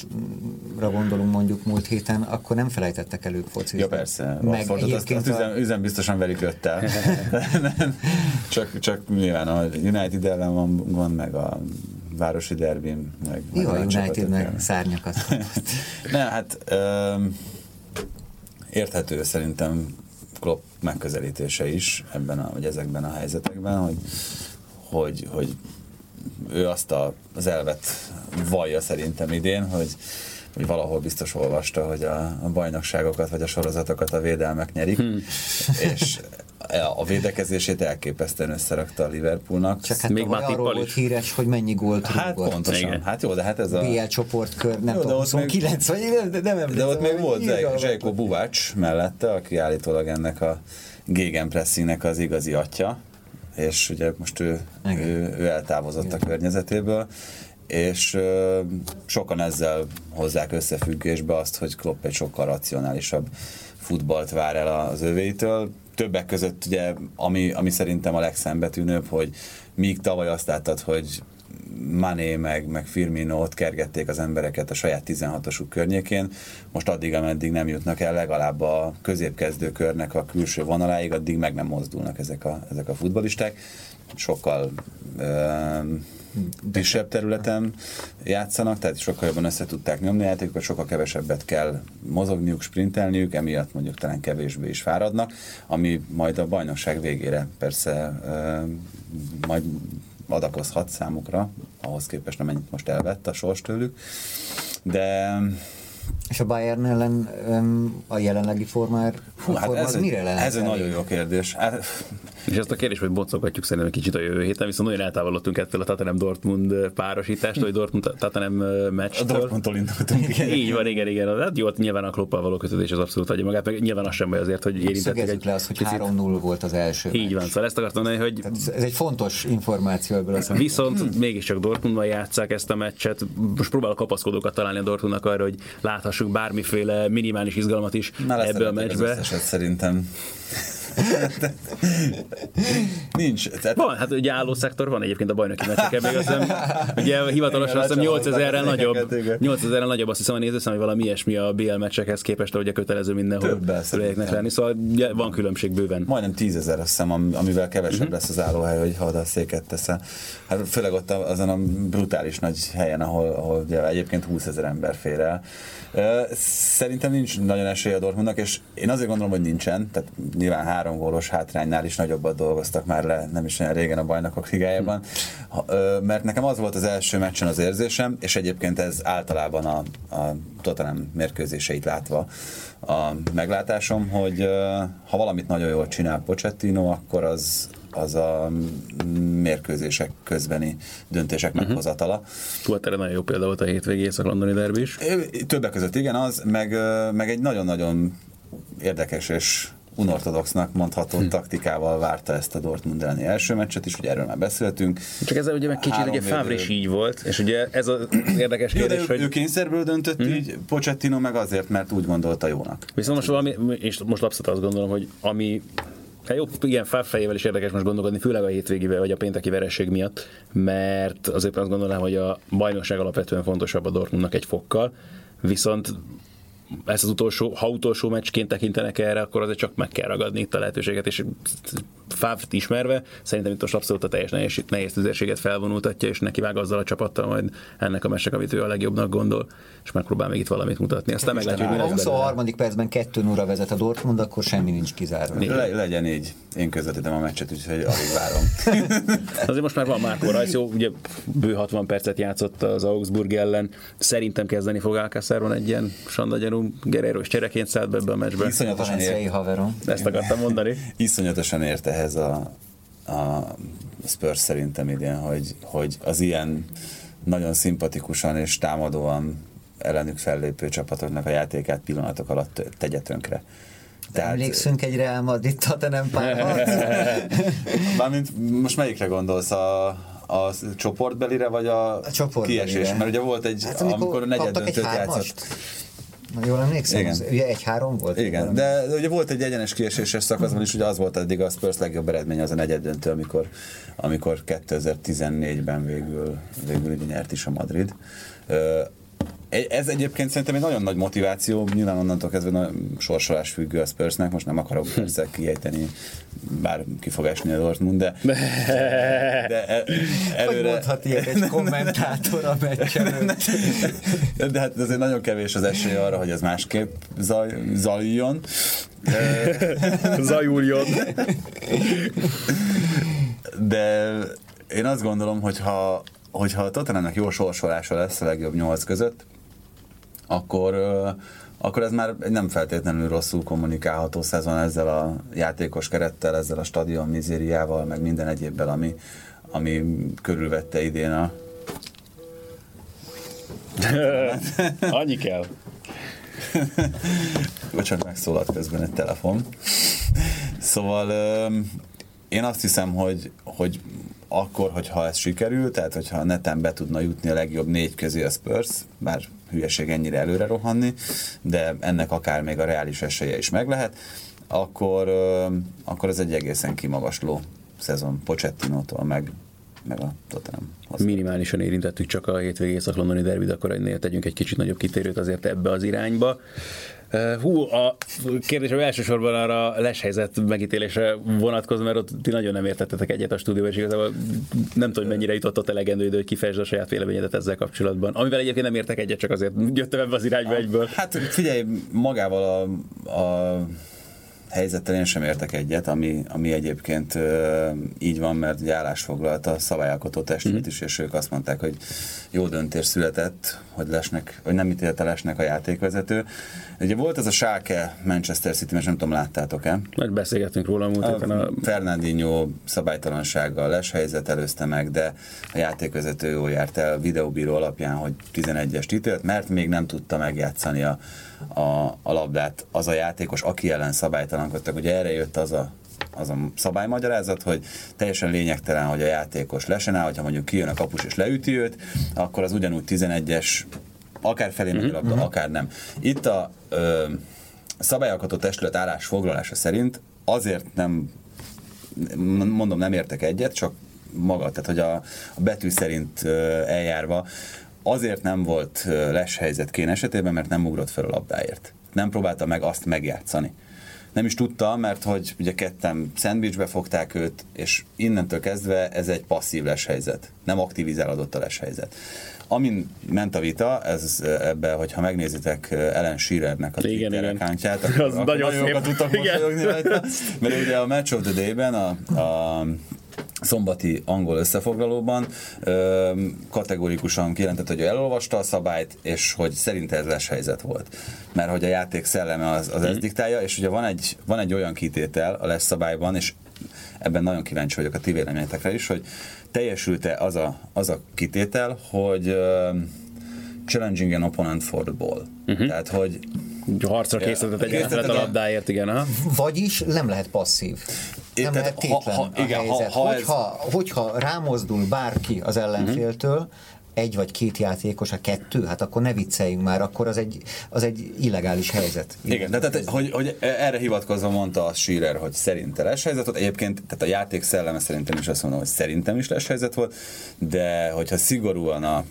gondolunk mondjuk múlt héten, akkor nem felejtettek elő focizni. Ja persze, Meg Watfordot azt, egyébként azt a- üzem, üzem biztosan velük jött el. csak, csak nyilván a United ellen van, van meg a városi derbim, meg, Jó, a olyan United csapatok meg ellen. szárnyakat. Nem, hát öm, érthető szerintem Klopp megközelítése is ebben a, vagy ezekben a helyzetekben, hogy, hogy, hogy ő azt a, az elvet vallja szerintem idén, hogy, hogy valahol biztos olvasta, hogy a, a bajnokságokat vagy a sorozatokat a védelmek nyerik, hmm. és a védekezését elképesztően összerakta a Liverpoolnak. Csak hát Még Matippal arról volt is. híres, hogy mennyi gólt hát rúgott. pontosan. Igen. Hát jó, de hát ez a... BL csoportkör, nem Jó, de tudom, ott még- 29 vagy nem, nem emlékszem. De ott még volt Zsejko Buvács mellette, aki állítólag ennek a gegenpressingnek az igazi atya, és ugye most ő, Igen. ő, ő eltávozott a környezetéből, és ö, sokan ezzel hozzák összefüggésbe azt, hogy Klopp egy sokkal racionálisabb futballt vár el az övéitől. Többek között ugye, ami, ami szerintem a legszembetűnőbb, hogy míg tavaly azt láttad, hogy Mané meg, meg Firmino ott kergették az embereket a saját 16-osuk környékén, most addig, ameddig nem jutnak el legalább a középkezdőkörnek a külső vonaláig, addig meg nem mozdulnak ezek a, ezek a futbolisták. Sokkal kisebb területen játszanak, tehát sokkal jobban össze tudták nyomni a játékokat, sokkal kevesebbet kell mozogniuk, sprintelniük, emiatt mondjuk talán kevésbé is fáradnak, ami majd a bajnokság végére persze majd adakozhat számukra, ahhoz képest amennyit most elvett a sors tőlük. De És a Bayern ellen a jelenlegi formár, Hú, hát ez, mire lehet? ez egy nagyon jó kérdés. Hát, És ezt a kérdést majd boncolgatjuk szerintem egy kicsit a jövő héten, viszont nagyon eltávolodtunk ettől a Tottenham Dortmund párosítástól, vagy Dortmund a meccstől. Dortmundtól indultunk. Így van, igen, igen. Hát jó, nyilván a kloppal való kötődés az abszolút adja magát, meg nyilván az sem baj azért, hogy érintettük Szögezzük egy le azt, hogy picit. 3-0 volt az első. Így van, szóval ezt akartam mondani, hogy Tehát ez- egy fontos információ ebből a szempontból. Viszont mégiscsak Dortmundban játszák ezt a meccset. Most próbálok kapaszkodókat találni a Dortmundnak arra, hogy láthassunk bármiféle minimális izgalmat is Már ebbe a az meccsbe. összeset szerintem. Nincs. Tehát Van, hát ugye álló szektor van egyébként a bajnoki meccseken, még azt hiszem, ugye hivatalosan azt hiszem lecsapolták 8000-rel az nagyobb, ékeket, igen. 8000-rel nagyobb azt hiszem a nézőszám, hogy valami ilyesmi a BL meccsekhez képest, ahogy a kötelező mindenhol Többel szerintem. lenni, szóval ugye van különbség bőven. majdnem tízezer azt hiszem, am- amivel kevesebb Mhm. lesz az állóhely, hogy ha oda a széket teszel. Hát főleg ott azon a brutális nagy helyen, ahol, ahol ugye egyébként 20 ezer ember fér el. Szerintem nincs nagyon esélye a Dortmundnak, és én azért gondolom, hogy nincsen, tehát nyilván három gólos hátránynál is nagyobbat dolgoztak már le, nem is olyan régen a bajnokok ligájában, mert nekem az volt az első meccsen az érzésem, és egyébként ez általában a, a Tottenham mérkőzéseit látva a meglátásom, hogy ha valamit nagyon jól csinál Pochettino, akkor az, az a mérkőzések közbeni döntések Mhm. meghozatala. Volt erre nagyon jó példa volt a hétvégi észak-londoni derbi is. Többek között igen, az, meg, meg egy nagyon-nagyon érdekes és unortodoxnak mondható Hm. taktikával várta ezt a Dortmund elleni első meccset is, ugye erről már beszéltünk. Csak ezzel ugye meg kicsit ugye. Favre is így volt, és ugye ez az érdekes Jó, de kérdés, ő, ő hogy kényszerből döntött Mhm. így, Pochettino meg azért, mert úgy gondolta jónak. Viszont most valami, és most abszolút azt gondolom, hogy ami Hát jó, igen, fejével is érdekes most gondolkodni, főleg a hétvégivel, vagy a pénteki vereség miatt, mert azért azt gondolom, hogy a bajnokság alapvetően fontosabb a Dortmundnak egy fokkal, viszont ezt az utolsó, ha utolsó meccsként tekintenek erre, akkor azért csak meg kell ragadni itt a lehetőséget, és Fávt ismerve, szerintem itt most abszolút a teljes nehéz, nehéz tüzérséget felvonultatja, és neki vág azzal a csapattal majd ennek a meccsnek, amit ő a legjobbnak gondol, és megpróbál még itt valamit mutatni. Aztán meglátjuk, hogy mi a lesz belőle. 23. percben 2 0 vezet a Dortmund, akkor semmi nincs kizárva. Le, legyen így. Én közvetítem a meccset, úgyhogy alig várom. Azért most már van Márko Rajsz, jó, ugye bő 60 percet játszott az Augsburg ellen, szerintem kezdeni fog Alcácerban egy ilyen sandagyanú Guerrero és csereként szállt be ebbe a meccsbe. Iszonyatosan ért, haverom. Ezt akartam mondani. iszonyatosan ért ehhez a, a Spurs szerintem idén, hogy, hogy az ilyen nagyon szimpatikusan és támadóan ellenük fellépő csapatoknak a játékát pillanatok alatt tegye tönkre. Tehát, Emlékszünk egy Real Madrid Tottenham párharc? Mármint most melyikre gondolsz? A, a csoportbelire, vagy a, A csoportbelire. kiesés? Mert ugye volt egy, Hát, amikor, amikor a negyed kaptak játszott. Jól emlékszem? Igen. Az, ugye egy-három volt? Igen, de ugye volt egy egyenes kieséses szakaszban is, ugye az volt eddig a Spurs legjobb eredmény az a negyed amikor, amikor 2014-ben végül, végül ugye nyert is a Madrid. Ez egyébként szerintem egy nagyon nagy motiváció, nyilván onnantól kezdve nagyon sorsolás függő a Spursnek, most nem akarok persze kiejteni, bár ki fog esni a Dortmund, de, de e- Hogy előre... mondhat ilyet egy kommentátor a meccs előtt? De hát azért nagyon kevés az esély arra, hogy ez másképp zaj, zajjon. Zajuljon. De én azt gondolom, hogy ha, hogyha a Tottenhamnek jó sorsolása lesz a legjobb nyolc között, akkor, akkor ez már nem feltétlenül rosszul kommunikálható szezon ezzel a játékos kerettel, ezzel a stadion mizériával, meg minden egyébbel, ami, ami körülvette idén a, Annyi kell. Bocsánat, megszólalt közben egy telefon. Szóval én azt hiszem, hogy, hogy akkor, hogyha ez sikerül, tehát hogyha neten be tudna jutni a legjobb négy közé a Spurs, bár hülyeség ennyire előre rohanni, de ennek akár még a reális esélye is meg lehet, akkor, akkor ez egy egészen kimagasló szezon Pochettinótól, meg, meg a Tottenham. Minimálisan érintettük csak a hétvégi észak-londoni derbit, akkor ennél tegyünk egy kicsit nagyobb kitérőt azért ebbe az irányba. Hú, a kérdés elsősorban arra leshelyzet megítélésre vonatkozó, mert ott ti nagyon nem értettetek egyet a stúdióban, és igazából nem tudom, mennyire jutott ott elegendő idő, hogy kifejezd a saját véleményedet ezzel kapcsolatban. Amivel egyébként nem értek egyet, csak azért jöttem ebbe az irányba egyből. Hát figyelj, magával a, a helyzettel én sem értek egyet, ami, ami egyébként ö, így van, mert ugye állásfoglalt a szabályalkotó testület Mhm. is, és ők azt mondták, hogy jó döntés született, hogy lesnek, vagy nem ítélte lesnek a játékvezető. Ugye volt ez a Schalke Manchester City, mert nem tudom, láttátok-e? Mert beszélgettünk róla a múlt. A... A Fernandinho szabálytalansággal les helyzet előzte meg, de a játékvezető jól járt el videóbíró alapján, hogy 11-est ítélt, mert még nem tudta megjátszani a, a, a labdát az a játékos, aki ellen szabálytalankodtak. Ugye erre jött az a az a szabálymagyarázat, hogy teljesen lényegtelen, hogy a játékos lesen áll, hogyha mondjuk kijön a kapus és leüti őt, akkor az ugyanúgy 11-es akár felé megy a labda, akár nem. Itt a ö, szabályalkotó testület állásfoglalása szerint azért nem mondom, nem értek egyet, csak maga, tehát hogy a, a betű szerint ö, eljárva azért nem volt les helyzet Kén esetében, mert nem ugrott fel a labdáért. Nem próbálta meg azt megjátszani. Nem is tudta, mert hogy ugye ketten szendvicsbe fogták őt, és innentől kezdve ez egy passzív leshelyzet. Nem aktivizálódott a leshelyzet. Amin ment a vita, ez ebbe, hogyha megnézitek Ellen Shearernek a Igen, Twitter accountját, Az akkor, akkor nagyon nagyon szép. tudtak mosolyogni rajta, mert ugye a Match of the Day-ben, a, a szombati angol összefoglalóban ö, kategórikusan kijelentett, hogy elolvasta a szabályt, és hogy szerinte ez helyzet volt. Mert hogy a játék szelleme az, az ezt diktálja, és ugye van egy, van egy olyan kitétel a les szabályban, és ebben nagyon kíváncsi vagyok a ti véleményetekre is, hogy teljesült-e az a, az a kitétel, hogy ö, challenging an opponent for the ball. Uh-huh. Tehát, hogy Harcra készített egy a- labdáért, igen. Aha. Vagyis nem lehet passzív. Nem Tehát lehet ha- ha- a igen, ha- helyzet. ha ez- hogyha, hogyha rámozdul bárki az ellenféltől, egy vagy két játékos, a kettő, hát akkor ne vicceljünk már, akkor az egy, az egy illegális helyzet. Igen, tehát, hogy, hogy erre hivatkozva mondta a Shearer, hogy szerinte lesz helyzet volt. Egyébként, tehát a játék szelleme szerintem is azt mondom, hogy szerintem is lesz helyzet volt, de hogyha szigorúan a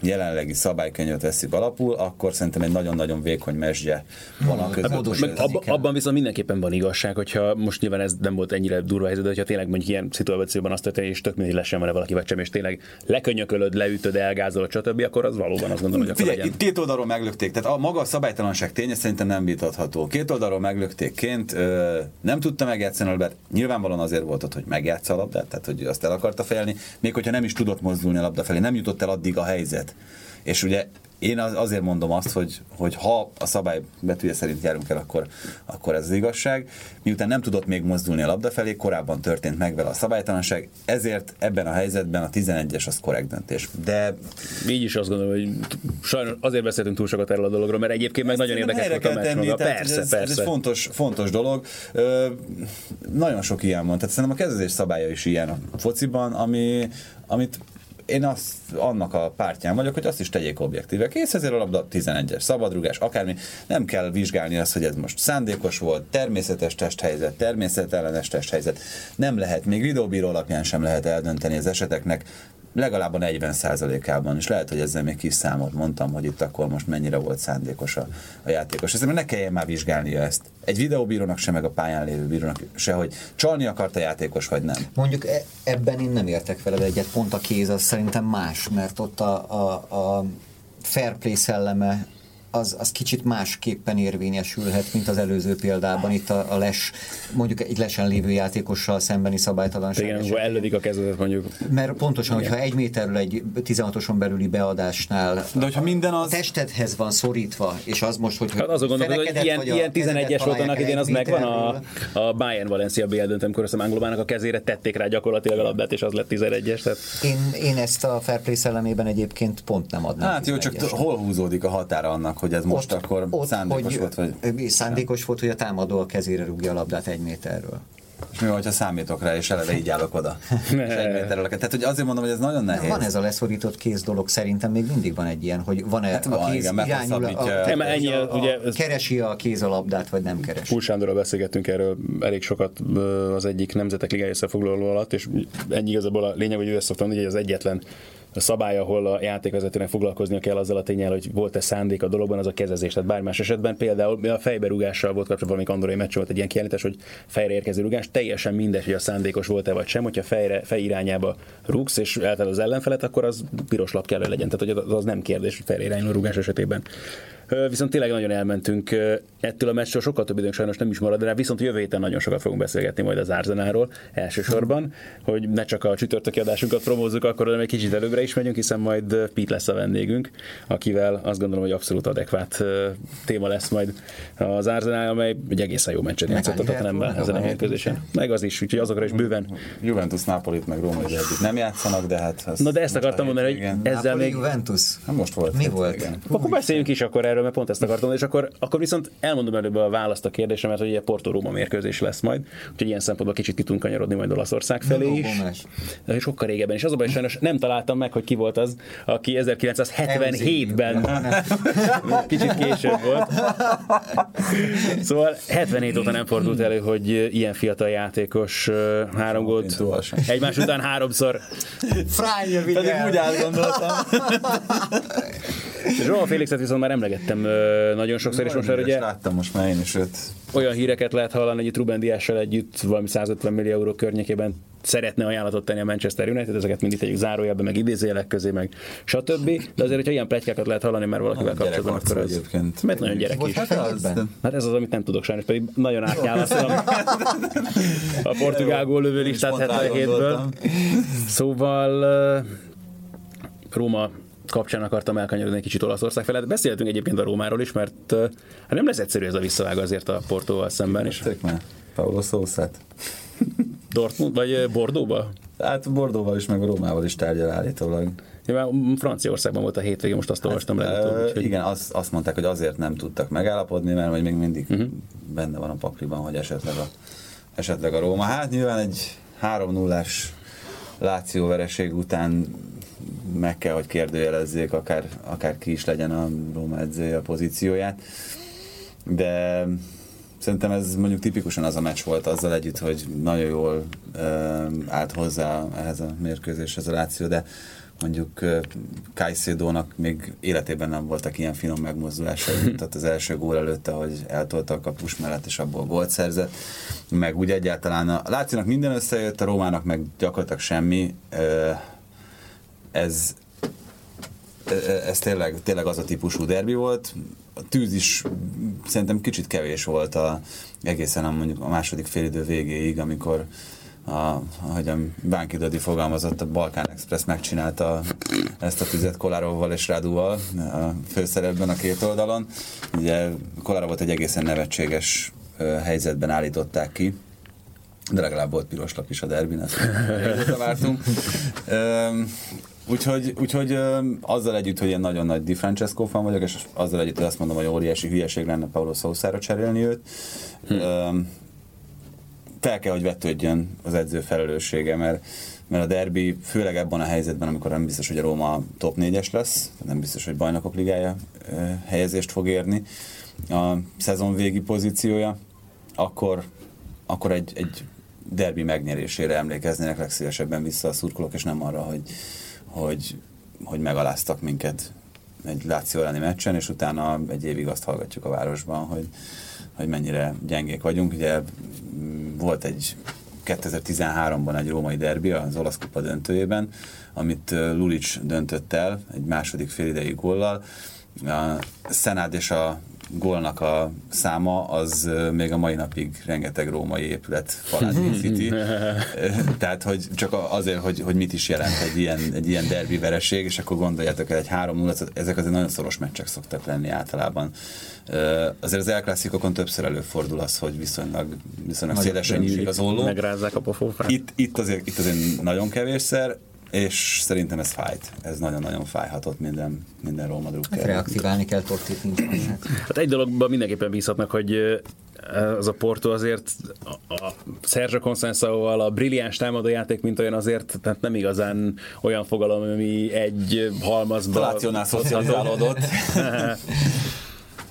jelenlegi szabálykönyvet veszik alapul, akkor szerintem egy nagyon-nagyon vékony mesdje van a között. Meg Ez abba, abban viszont mindenképpen van igazság, hogyha most nyilván ez nem volt ennyire durva helyzet, de hogyha tényleg mondjuk ilyen szituációban azt történik, és tök mindegy lesen van-e valaki vagy sem, és tényleg lekönyökölöd, leütöd, elgázolod, stb., akkor az valóban azt gondolom, hogy akkor Figyelj, legyen. itt két oldalról meglökték, tehát a maga a szabálytalanság ténye szerintem nem vitatható. Két oldalról meglökték ként, ö, nem tudta megjátszani a labdát, nyilvánvalóan azért volt ott, hogy megjátsza a labdát, tehát hogy azt el akarta fejelni, még hogyha nem is tudott mozdulni a labda felé, nem jutott el addig a helyzet. És ugye én az- azért mondom azt, hogy, hogy ha a szabály betűje szerint járunk el, akkor, akkor ez az igazság. Miután nem tudott még mozdulni a labda felé, korábban történt meg vele a szabálytalanság, ezért ebben a helyzetben a 11-es az korrekt döntés. De Így is azt gondolom, hogy sajnos azért beszéltünk túl sokat erről a dologról, mert egyébként meg nagyon érdekes volt a meccs tehát Persze, ez, persze. Ez egy fontos, fontos dolog. Ö, nagyon sok ilyen van. Tehát szerintem a kezdés szabálya is ilyen a fociban, ami, amit én azt, annak a pártján vagyok, hogy azt is tegyék objektíve. Kész ezért a labda 11-es, szabadrugás, akármi. Nem kell vizsgálni azt, hogy ez most szándékos volt, természetes testhelyzet, természetellenes testhelyzet. Nem lehet, még videóbíró alapján sem lehet eldönteni az eseteknek legalább a 40%-ában, és lehet, hogy ezzel még kis számot mondtam, hogy itt akkor most mennyire volt szándékos a, a játékos. Ezért ne kelljen már vizsgálnia ezt. Egy videóbírónak se, meg a pályán lévő bírónak se, hogy csalni akart a játékos, vagy nem. Mondjuk e- ebben én nem értek veled egyet, pont a kéz az szerintem más, mert ott a, a, a fair play szelleme az, az kicsit másképpen érvényesülhet, mint az előző példában. Itt a, a les, mondjuk egy lesen lévő játékossal szembeni szabálytalanság. Igen, ahol ellödik a kezetet mondjuk. Mert pontosan, Igen. hogyha egy méterről egy 16-oson belüli beadásnál De hogyha minden az... a testedhez van szorítva, és az most, hogy... Hát azon gondolom, hogy ilyen, ilyen 11-es volt annak idén, az megvan a, a Bayern Valencia BL döntőm, amikor azt Anglobának a kezére tették rá gyakorlatilag a labdát, és az lett 11-es. Tehát... Én, én ezt a fair play szellemében egyébként pont nem adnám. Hát jó, csak hol húzódik a határa annak, hogy ez most ott, akkor ott, szándékos hogy, volt? Vagy? Szándékos volt, hogy a támadó a kezére rúgja a labdát egy méterről. És mi van, ha számítok rá, és eleve így állok oda? és egy méterről. Tehát hogy azért mondom, hogy ez nagyon nehéz. Van ez a leszorított kéz dolog, szerintem még mindig van egy ilyen, hogy van-e hát van, a kéz igen, irányul, a, a, nem, ennyi, a, ugye, ez keresi a kéz a labdát, vagy nem keresi. Pul Sándorral beszélgettünk erről elég sokat az egyik Nemzetek Ligája összefoglaló alatt, és ennyi igazából a lényeg, hogy ő ezt szoktam, hogy az egyetlen a szabály, ahol a játékvezetőnek foglalkoznia kell azzal a tényel, hogy volt-e szándék a dologban, az a kezezés. Tehát bármás esetben például a fejberúgással volt kapcsolatban, valami andorai meccs volt egy ilyen kiállítás, hogy fejre érkező rugás, teljesen mindegy, hogy a szándékos volt-e vagy sem, hogyha fejre, fej irányába rúgsz és eltel az ellenfelet, akkor az piros lap kell, legyen. Tehát hogy az nem kérdés, hogy fejre irányuló rugás esetében. Viszont tényleg nagyon elmentünk ettől a meccsről, sokkal több időnk sajnos nem is marad rá, viszont jövő héten nagyon sokat fogunk beszélgetni majd az Arzenáról elsősorban, hogy ne csak a csütörtöki adásunkat promózzuk akkor, hanem egy kicsit előbbre is megyünk, hiszen majd Pete lesz a vendégünk, akivel azt gondolom, hogy abszolút adekvát téma lesz majd az Arzenál, amely egy egészen jó meccset játszott a Tottenhamben ezen a mérkőzésen. Meg az is, úgyhogy azokra is bőven. Juventus, Napolit, meg Róma nem játszanak, de hát... Na de ezt akartam mondani, hogy ezzel még... Juventus? Hát most volt. Mi volt? Akkor beszéljünk is akkor erről erről, mert pont ezt akartam, és akkor, akkor viszont elmondom előbb a választ a kérdésre, mert hogy ugye Porto Róma mérkőzés lesz majd, úgyhogy ilyen szempontból kicsit ki tudunk kanyarodni majd Olaszország felé is. És sokkal régebben. És azonban is sajnos nem találtam meg, hogy ki volt az, aki 1977-ben kicsit később volt. Szóval 77 óta nem fordult elő, hogy ilyen fiatal játékos három gólt egymás után háromszor. Frányja Pedig úgy átgondoltam. Zsoa Félixet viszont már emlegettem nagyon sokszor, és most már ugye... Láttam most már én is őt. Olyan híreket lehet hallani, hogy itt Ruben Diással együtt valami 150 millió euró környékében szeretne ajánlatot tenni a Manchester United, ezeket mindig tegyük zárójelbe, meg idézőjelek közé, meg stb. De azért, hogyha ilyen pletykákat lehet hallani már valakivel hát, kapcsolatban, akkor ez, egyébként. mert nagyon gyerek is. Hát, hát ez az, amit nem tudok sajnos, pedig nagyon átnyálasztom a portugál lövő listát 77-ből. Szóval Róma kapcsán akartam elkanyarodni egy kicsit Olaszország felé. Hát beszéltünk egyébként a Rómáról is, mert hát nem lesz egyszerű ez a visszavág azért a Portóval szemben is. már Paulo Szószát. Dortmund, vagy Bordóba? Hát Bordóval is, meg a Rómával is tárgyal állítólag. Ja, Franciaországban volt a hétvége, most azt olvastam hát, legutóbb. Úgyhogy... Igen, azt, azt mondták, hogy azért nem tudtak megállapodni, mert még mindig uh-huh. benne van a pakliban, hogy esetleg a, esetleg a Róma. Hát nyilván egy 3 0 Láció vereség után meg kell, hogy kérdőjelezzék, akár, akár ki is legyen a Róma edzője a pozícióját. De szerintem ez mondjuk tipikusan az a meccs volt azzal együtt, hogy nagyon jól uh, állt hozzá ehhez a mérkőzéshez a Láció, de mondjuk Kajszédónak még életében nem voltak ilyen finom megmozdulásai, tehát az első gól előtte, hogy eltolta a kapus mellett, és abból gólt szerzett, meg úgy egyáltalán a Lációnak minden összejött, a Rómának meg gyakorlatilag semmi, ez, ez tényleg, tényleg az a típusú derbi volt. A tűz is szerintem kicsit kevés volt a, egészen a, mondjuk a második félidő végéig, amikor a, ahogy a Bánki Dodi fogalmazott, a Balkán Express megcsinálta ezt a tüzet Kolárovval és Rádúval a főszerepben a két oldalon. Ugye Kolárov volt egy egészen nevetséges helyzetben állították ki, de legalább volt piros lap is a derbin, ezt vártunk. Úgyhogy, úgyhogy azzal együtt, hogy én nagyon nagy Di Francesco fan vagyok, és azzal együtt, hogy azt mondom, hogy óriási hülyeség lenne Paulo Sousára cserélni őt. Hm. fel kell, hogy vetődjön az edző felelőssége, mert, mert a derbi főleg ebben a helyzetben, amikor nem biztos, hogy a Róma top 4-es lesz, nem biztos, hogy bajnokok ligája helyezést fog érni, a szezon végi pozíciója, akkor, akkor egy, egy derbi megnyerésére emlékeznének legszívesebben vissza a szurkolók, és nem arra, hogy, hogy, hogy megaláztak minket egy Láció elleni meccsen, és utána egy évig azt hallgatjuk a városban, hogy, hogy mennyire gyengék vagyunk. Ugye mm, volt egy 2013-ban egy római derbi az olasz kupa döntőjében, amit Lulic döntött el egy második félidei góllal. A Szenád és a gólnak a száma az még a mai napig rengeteg római épület falát díszíti. Tehát, hogy csak azért, hogy, hogy mit is jelent egy ilyen, egy ilyen derbi vereség, és akkor gondoljátok el egy 3 0 ezek azért nagyon szoros meccsek szoktak lenni általában. Azért az elklasszikokon többször előfordul az, hogy viszonylag, viszonylag szélesen nyílik az olló. Megrázzák a pofófát. Itt, itt, azért, itt azért nagyon kevésszer, és szerintem ez fájt. Ez nagyon-nagyon fájhatott minden, minden Róma Hát reaktiválni kell Tottit, nincs Hát egy dologban mindenképpen bízhatnak, hogy az a Porto azért a, a Sergio Consensaóval a brilliáns támadójáték, mint olyan azért, tehát nem igazán olyan fogalom, ami egy halmazba... Talációnál szocializálódott.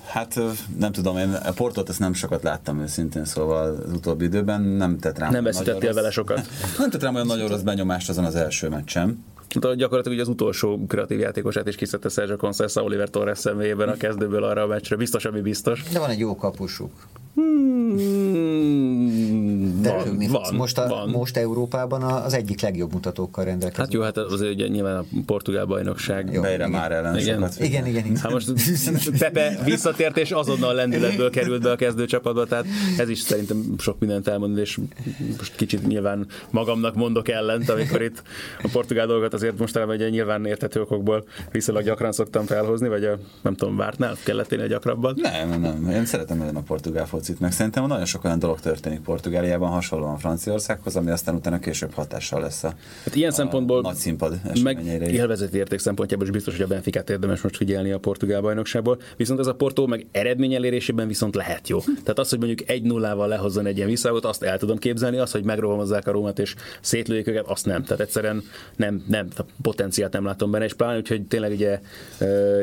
Hát nem tudom, én a portot ezt nem sokat láttam őszintén, szóval az utóbbi időben nem tett rám. Nem veszítettél vele sokat? Nem tett rám olyan nagyon rossz benyomást azon az első meccsem. De gyakorlatilag ugye az utolsó kreatív játékosát is kiszedte Sergio Concessa Oliver Torres személyében a kezdőből arra a meccsre. Biztos, ami biztos. De van egy jó kapusuk. Hmm, De van, van, most, a, van. most Európában az egyik legjobb mutatókkal rendelkezik. Hát jó, hát azért ugye nyilván a portugál bajnokság. Jó, Bejre már ellen igen. Sokat. Igen, igen, igen. Hát most Pepe visszatért, és azonnal lendületből került be a kezdőcsapatba, tehát ez is szerintem sok mindent elmond, és most kicsit nyilván magamnak mondok ellent, amikor itt a portugál dolgokat azért mostanában ugye nyilván értető okokból viszonylag gyakran szoktam felhozni, vagy a, nem tudom, vártnál kellett én gyakrabban? Nem, nem, nem. Én szeretem nagyon a portugál focit, meg szerintem nagyon sok olyan dolog történik Portugáliában, hasonlóan Franciaországhoz, ami aztán utána később hatással lesz a, hát ilyen a szempontból nagy színpad meg élvezeti érték szempontjából is biztos, hogy a Benficát érdemes most figyelni a portugál bajnokságból. Viszont ez a Porto meg eredmény elérésében viszont lehet jó. Tehát az, hogy mondjuk egy nullával lehozzon egy ilyen visszagot, azt el tudom képzelni, az, hogy megrohamozzák a Rómát és szétlőjék őket, azt nem. Tehát egyszerűen nem, nem, a potenciált nem látom benne, és pláne, úgyhogy tényleg ugye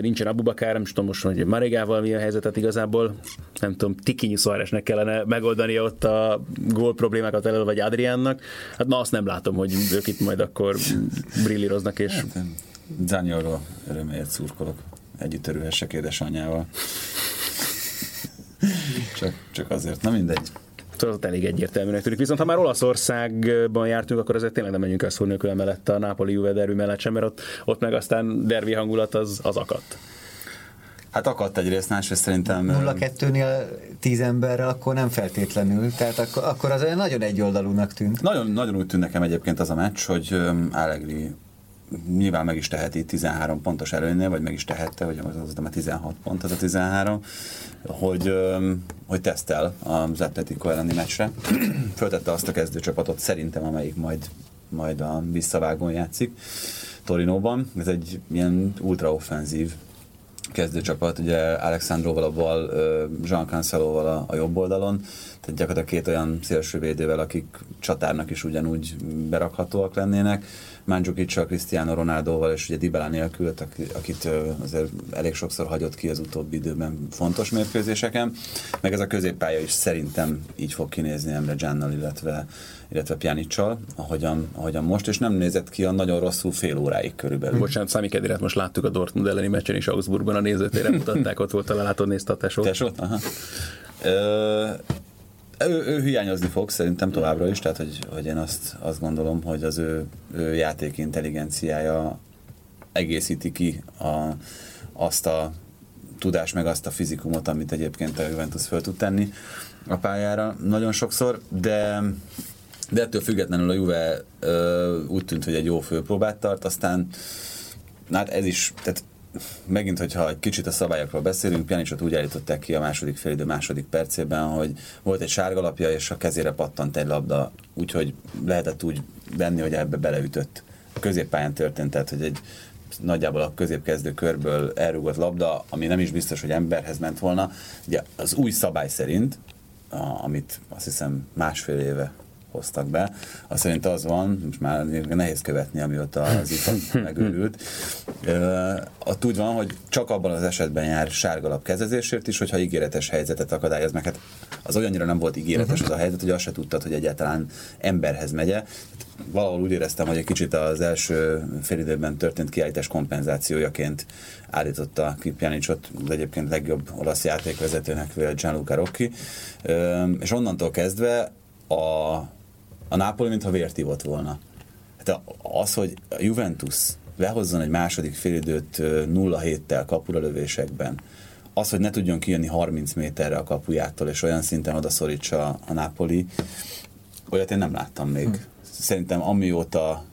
nincsen Abubakár, nem tudom most, hogy Marigával mi a helyzetet igazából, nem tudom, Tikinyi Suáreznek kellene megoldani ott a gól problémákat elő, vagy Adriánnak. Hát na azt nem látom, hogy ők itt majd akkor brillíroznak, és... Hát, Zányolról öröméért szurkolok. Együtt örülhessek édesanyjával. csak, csak azért, na mindegy. Tudod, elég egyértelműnek tűnik. Viszont ha már Olaszországban jártunk, akkor azért tényleg nem menjünk el szó nélkül mellett a Napoli Juve derbi mellett sem, mert ott, ott meg aztán derbi hangulat az, az akadt. Hát akadt egyrészt, másrészt szerintem... 0-2-nél 10 emberre akkor nem feltétlenül, tehát akkor, akkor az olyan nagyon egyoldalúnak tűnt. Nagyon, nagyon úgy tűnt nekem egyébként az a meccs, hogy Allegri nyilván meg is teheti 13 pontos előnynél, vagy meg is tehette, hogy az, az az 16 pont, az a 13, hogy, hogy tesztel az Atletico elleni meccsre. Föltette azt a kezdőcsapatot szerintem, amelyik majd, majd a visszavágón játszik Torinóban. Ez egy ilyen ultraoffenzív kezdőcsapat, ugye Alexandróval a bal, Jean Cancelóval a, a jobb oldalon, tehát gyakorlatilag két olyan szélsővédővel, akik csatárnak is ugyanúgy berakhatóak lennének. Mandzukic-sal, Cristiano Ronaldoval és ugye Dybala nélkül, akit azért elég sokszor hagyott ki az utóbbi időben fontos mérkőzéseken. Meg ez a középpálya is szerintem így fog kinézni Emre Giannal, illetve, illetve Pjanicsal, ahogyan, ahogyan most, és nem nézett ki a nagyon rosszul fél óráig körülbelül. Bocsánat, Sami Kediret most láttuk a Dortmund elleni meccsen is Augsburgban a nézőtére mutatták, ott volt a látod néztatások. Tesó? Aha. Ö, ő, ő hiányozni fog szerintem továbbra is, tehát hogy, hogy én azt, azt gondolom, hogy az ő, ő játék intelligenciája egészíti ki a, azt a tudás, meg azt a fizikumot, amit egyébként a Juventus föl tud tenni a pályára nagyon sokszor, de de ettől függetlenül a Juve ö, úgy tűnt, hogy egy jó főpróbát tart, aztán hát ez is, tehát megint, hogyha egy kicsit a szabályokról beszélünk, Pjanicsot úgy állították ki a második félidő második percében, hogy volt egy sárgalapja, és a kezére pattant egy labda, úgyhogy lehetett úgy venni, hogy ebbe beleütött. A középpályán történt, tehát hogy egy nagyjából a középkezdő körből elrúgott labda, ami nem is biztos, hogy emberhez ment volna. Ugye az új szabály szerint a, amit azt hiszem másfél éve hoztak be. Azt szerint az van, most már nehéz követni, amióta az itt megőrült. Ott úgy van, hogy csak abban az esetben jár sárgalap kezezésért is, hogyha ígéretes helyzetet akadályoz meg. Hát az olyannyira nem volt ígéretes az a helyzet, hogy azt se tudtad, hogy egyáltalán emberhez megye. Valahol úgy éreztem, hogy egy kicsit az első félidőben történt kiállítás kompenzációjaként állította Kipjanicsot, az egyébként legjobb olasz játékvezetőnek Gianluca Rocchi. És onnantól kezdve a a Napoli mintha vért ivott volna. Hát az, hogy a Juventus lehozzon egy második félidőt 0-7-tel kapura az, hogy ne tudjon kijönni 30 méterre a kapujától, és olyan szinten odaszorítsa a Napoli, olyat én nem láttam még. Hm. Szerintem amióta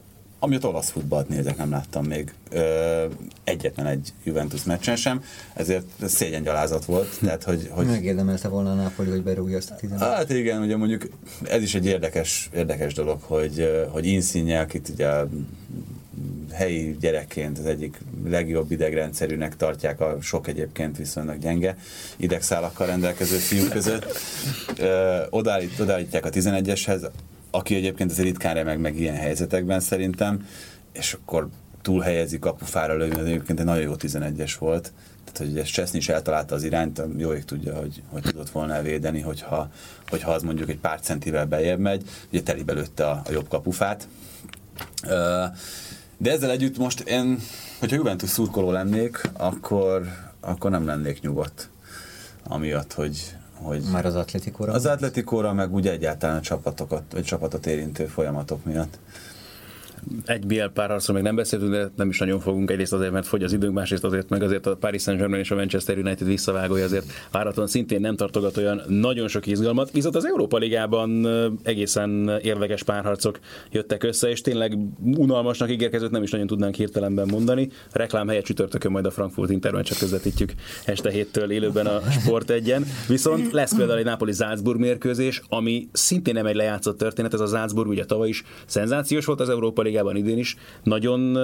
Amióta olasz futballt nézek, nem láttam még ö, egyetlen egy Juventus meccsen sem, ezért szégyen gyalázat volt. Tehát, hogy, hogy... Megérdemelte volna a Napoli, hogy berúgja ezt a 15 Hát igen, ugye mondjuk ez is egy érdekes, érdekes dolog, hogy, hogy Insigne, akit ugye helyi gyerekként az egyik legjobb idegrendszerűnek tartják a sok egyébként viszonylag gyenge idegszálakkal rendelkező fiú között. odállít, odállítják a 11-eshez, aki egyébként azért ritkán remeg meg ilyen helyzetekben szerintem, és akkor túlhelyezi kapufára lövni, egyébként egy nagyon jó 11-es volt. Tehát, hogy ez Cseszni is eltalálta az irányt, jó ég tudja, hogy, hogy tudott volna elvédeni, hogyha, hogyha az mondjuk egy pár centivel bejebb megy, ugye telibe lőtte a, a jobb kapufát. De ezzel együtt most én, hogyha Juventus szurkoló lennék, akkor, akkor nem lennék nyugodt. Amiatt, hogy, hogy Már az atletikóra? Az atletikóra, meg úgy egyáltalán a csapatokat, vagy csapatot érintő folyamatok miatt egy BL párharcról még nem beszéltünk, de nem is nagyon fogunk. Egyrészt azért, mert fogy az időnk, másrészt azért, meg azért a Paris Saint-Germain és a Manchester United visszavágója azért várhatóan szintén nem tartogat olyan nagyon sok izgalmat. Viszont az Európa Ligában egészen érdekes párharcok jöttek össze, és tényleg unalmasnak ígérkezőt nem is nagyon tudnánk hirtelenben mondani. Reklám helyett csütörtökön majd a Frankfurt Intermeccset közvetítjük este héttől élőben a Sport egyen. Viszont lesz például egy Napoli Salzburg mérkőzés, ami szintén nem egy lejátszott történet. Ez a Salzburg ugye tavaly is szenzációs volt az Európa ligában idén is nagyon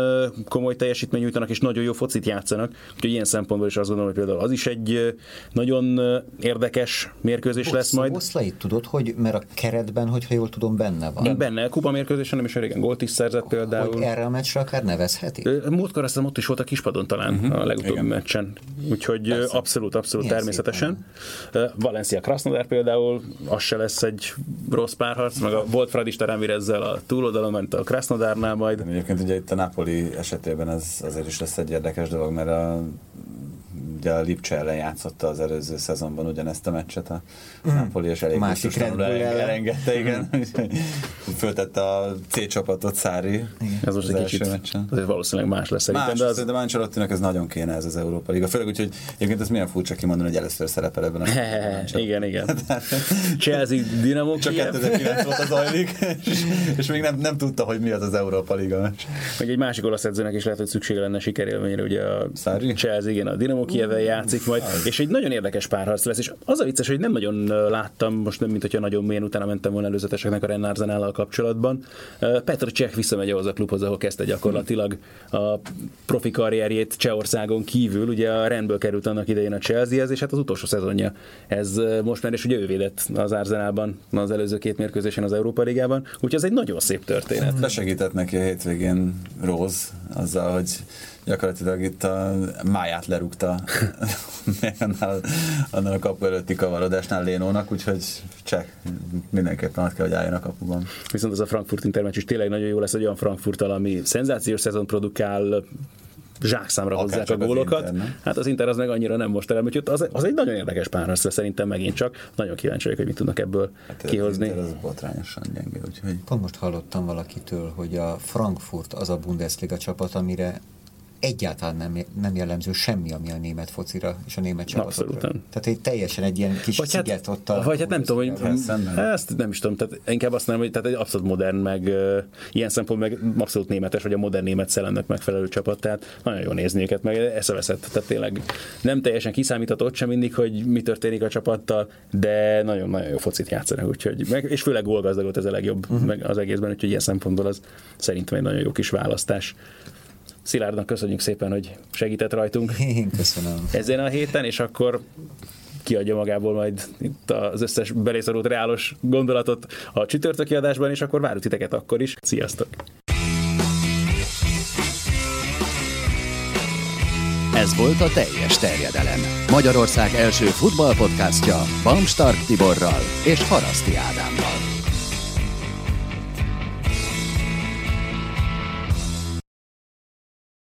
komoly teljesítmény nyújtanak, és nagyon jó focit játszanak. Úgyhogy ilyen szempontból is azt gondolom, hogy például az is egy nagyon érdekes mérkőzés Ott lesz majd. Oszlait tudod, hogy mert a keretben, hogyha jól tudom, benne van. Benne, kupa mérkőzésen nem is régen gólt is szerzett például. Hogy erre a meccsre akár nevezheti? Múltkor azt ott is volt a kispadon talán uh-huh. a legutóbbi Igen. meccsen. Úgyhogy Persze. abszolút, abszolút Milyen természetesen. Szépen. Valencia Krasnodar például, az se lesz egy rossz párharc, meg a volt Fradista Ramirezzel a túloldalon, mert a Krasnodar Internál majd. Egyébként ugye itt a Napoli esetében ez azért is lesz egy érdekes dolog, mert a ugye a Lipcse ellen játszotta az előző szezonban ugyanezt a meccset a mm. Napoli, és elég Másik elengedte, igen. Föltette a C csapatot Szári. Ez most egy kicsit, meccsen. azért valószínűleg más lesz szerintem. Más, de az... szerintem Ancelottinak ez nagyon kéne ez az Európa Liga. Főleg úgy, hogy egyébként ez milyen furcsa kimondani, hogy először szerepel ebben a Igen, igen. Chelsea Dinamo Csak 2009 volt az ajlik, és, és még nem, nem tudta, hogy mi az az Európa Liga meccs. Meg egy másik olasz edzőnek is lehet, hogy szüksége lenne sikerélményre, ugye a Szári? Chelsea, igen, a Dinamo Kiev Kievel játszik majd, és egy nagyon érdekes párharc lesz, és az a vicces, hogy nem nagyon láttam, most nem, mint hogyha nagyon mélyen utána mentem volna előzeteseknek a Rennárzenállal kapcsolatban. Petr Cseh visszamegy ahhoz a klubhoz, ahol kezdte gyakorlatilag a profi karrierjét Csehországon kívül, ugye a rendből került annak idején a Chelseahez, és hát az utolsó szezonja ez most már, és ugye ő védett az Arzenálban az előző két mérkőzésen az Európa Ligában, úgyhogy ez egy nagyon szép történet. Besegített neki a hétvégén Rose azzal, hogy gyakorlatilag itt a máját lerúgta annál, annál a kapu előtti kavarodásnál Lénónak, úgyhogy csak mindenképpen ott kell, hogy álljon a kapuban. Viszont az a Frankfurt Intermeccs is tényleg nagyon jó lesz, egy olyan Frankfurt, ami szenzációs szezon produkál, zsákszámra hozzák a gólokat. Az Inter, hát az Inter az meg annyira nem most el, úgyhogy az, az egy nagyon érdekes párharc lesz szerintem megint csak. Nagyon kíváncsi vagyok, hogy mit tudnak ebből hát kihozni. Az, az botrányosan gyenge, úgyhogy... Pont most hallottam valakitől, hogy a Frankfurt az a Bundesliga csapat, amire egyáltalán nem, nem jellemző semmi, ami a német focira és a német csapatokra. Abszolút. Tehát egy teljesen egy ilyen kis vagy hát- sziget hát, ott a... Vagy hát nem tudom, hogy ezt nem is tudom, tehát inkább azt mondom, hogy tehát egy abszolút modern, meg uh, ilyen szempont meg abszolút németes, vagy a modern német szellemnek megfelelő csapat, tehát nagyon jó nézni őket, meg eszeveszett, tehát tényleg nem teljesen kiszámítható ott sem mindig, hogy mi történik a csapattal, de nagyon-nagyon jó focit játszanak, úgyhogy, meg, és főleg gólgazdagot ez a legjobb uh-huh. meg az egészben, úgyhogy ilyen szempontból az szerintem egy nagyon jó kis választás. Szilárdnak köszönjük szépen, hogy segített rajtunk. Én köszönöm. Ezen a héten, és akkor kiadja magából majd itt az összes belészorult reálos gondolatot a csütörtöki adásban, és akkor várjuk titeket akkor is. Sziasztok! Ez volt a teljes terjedelem. Magyarország első futballpodcastja Bamstark Tiborral és Haraszti Ádámmal.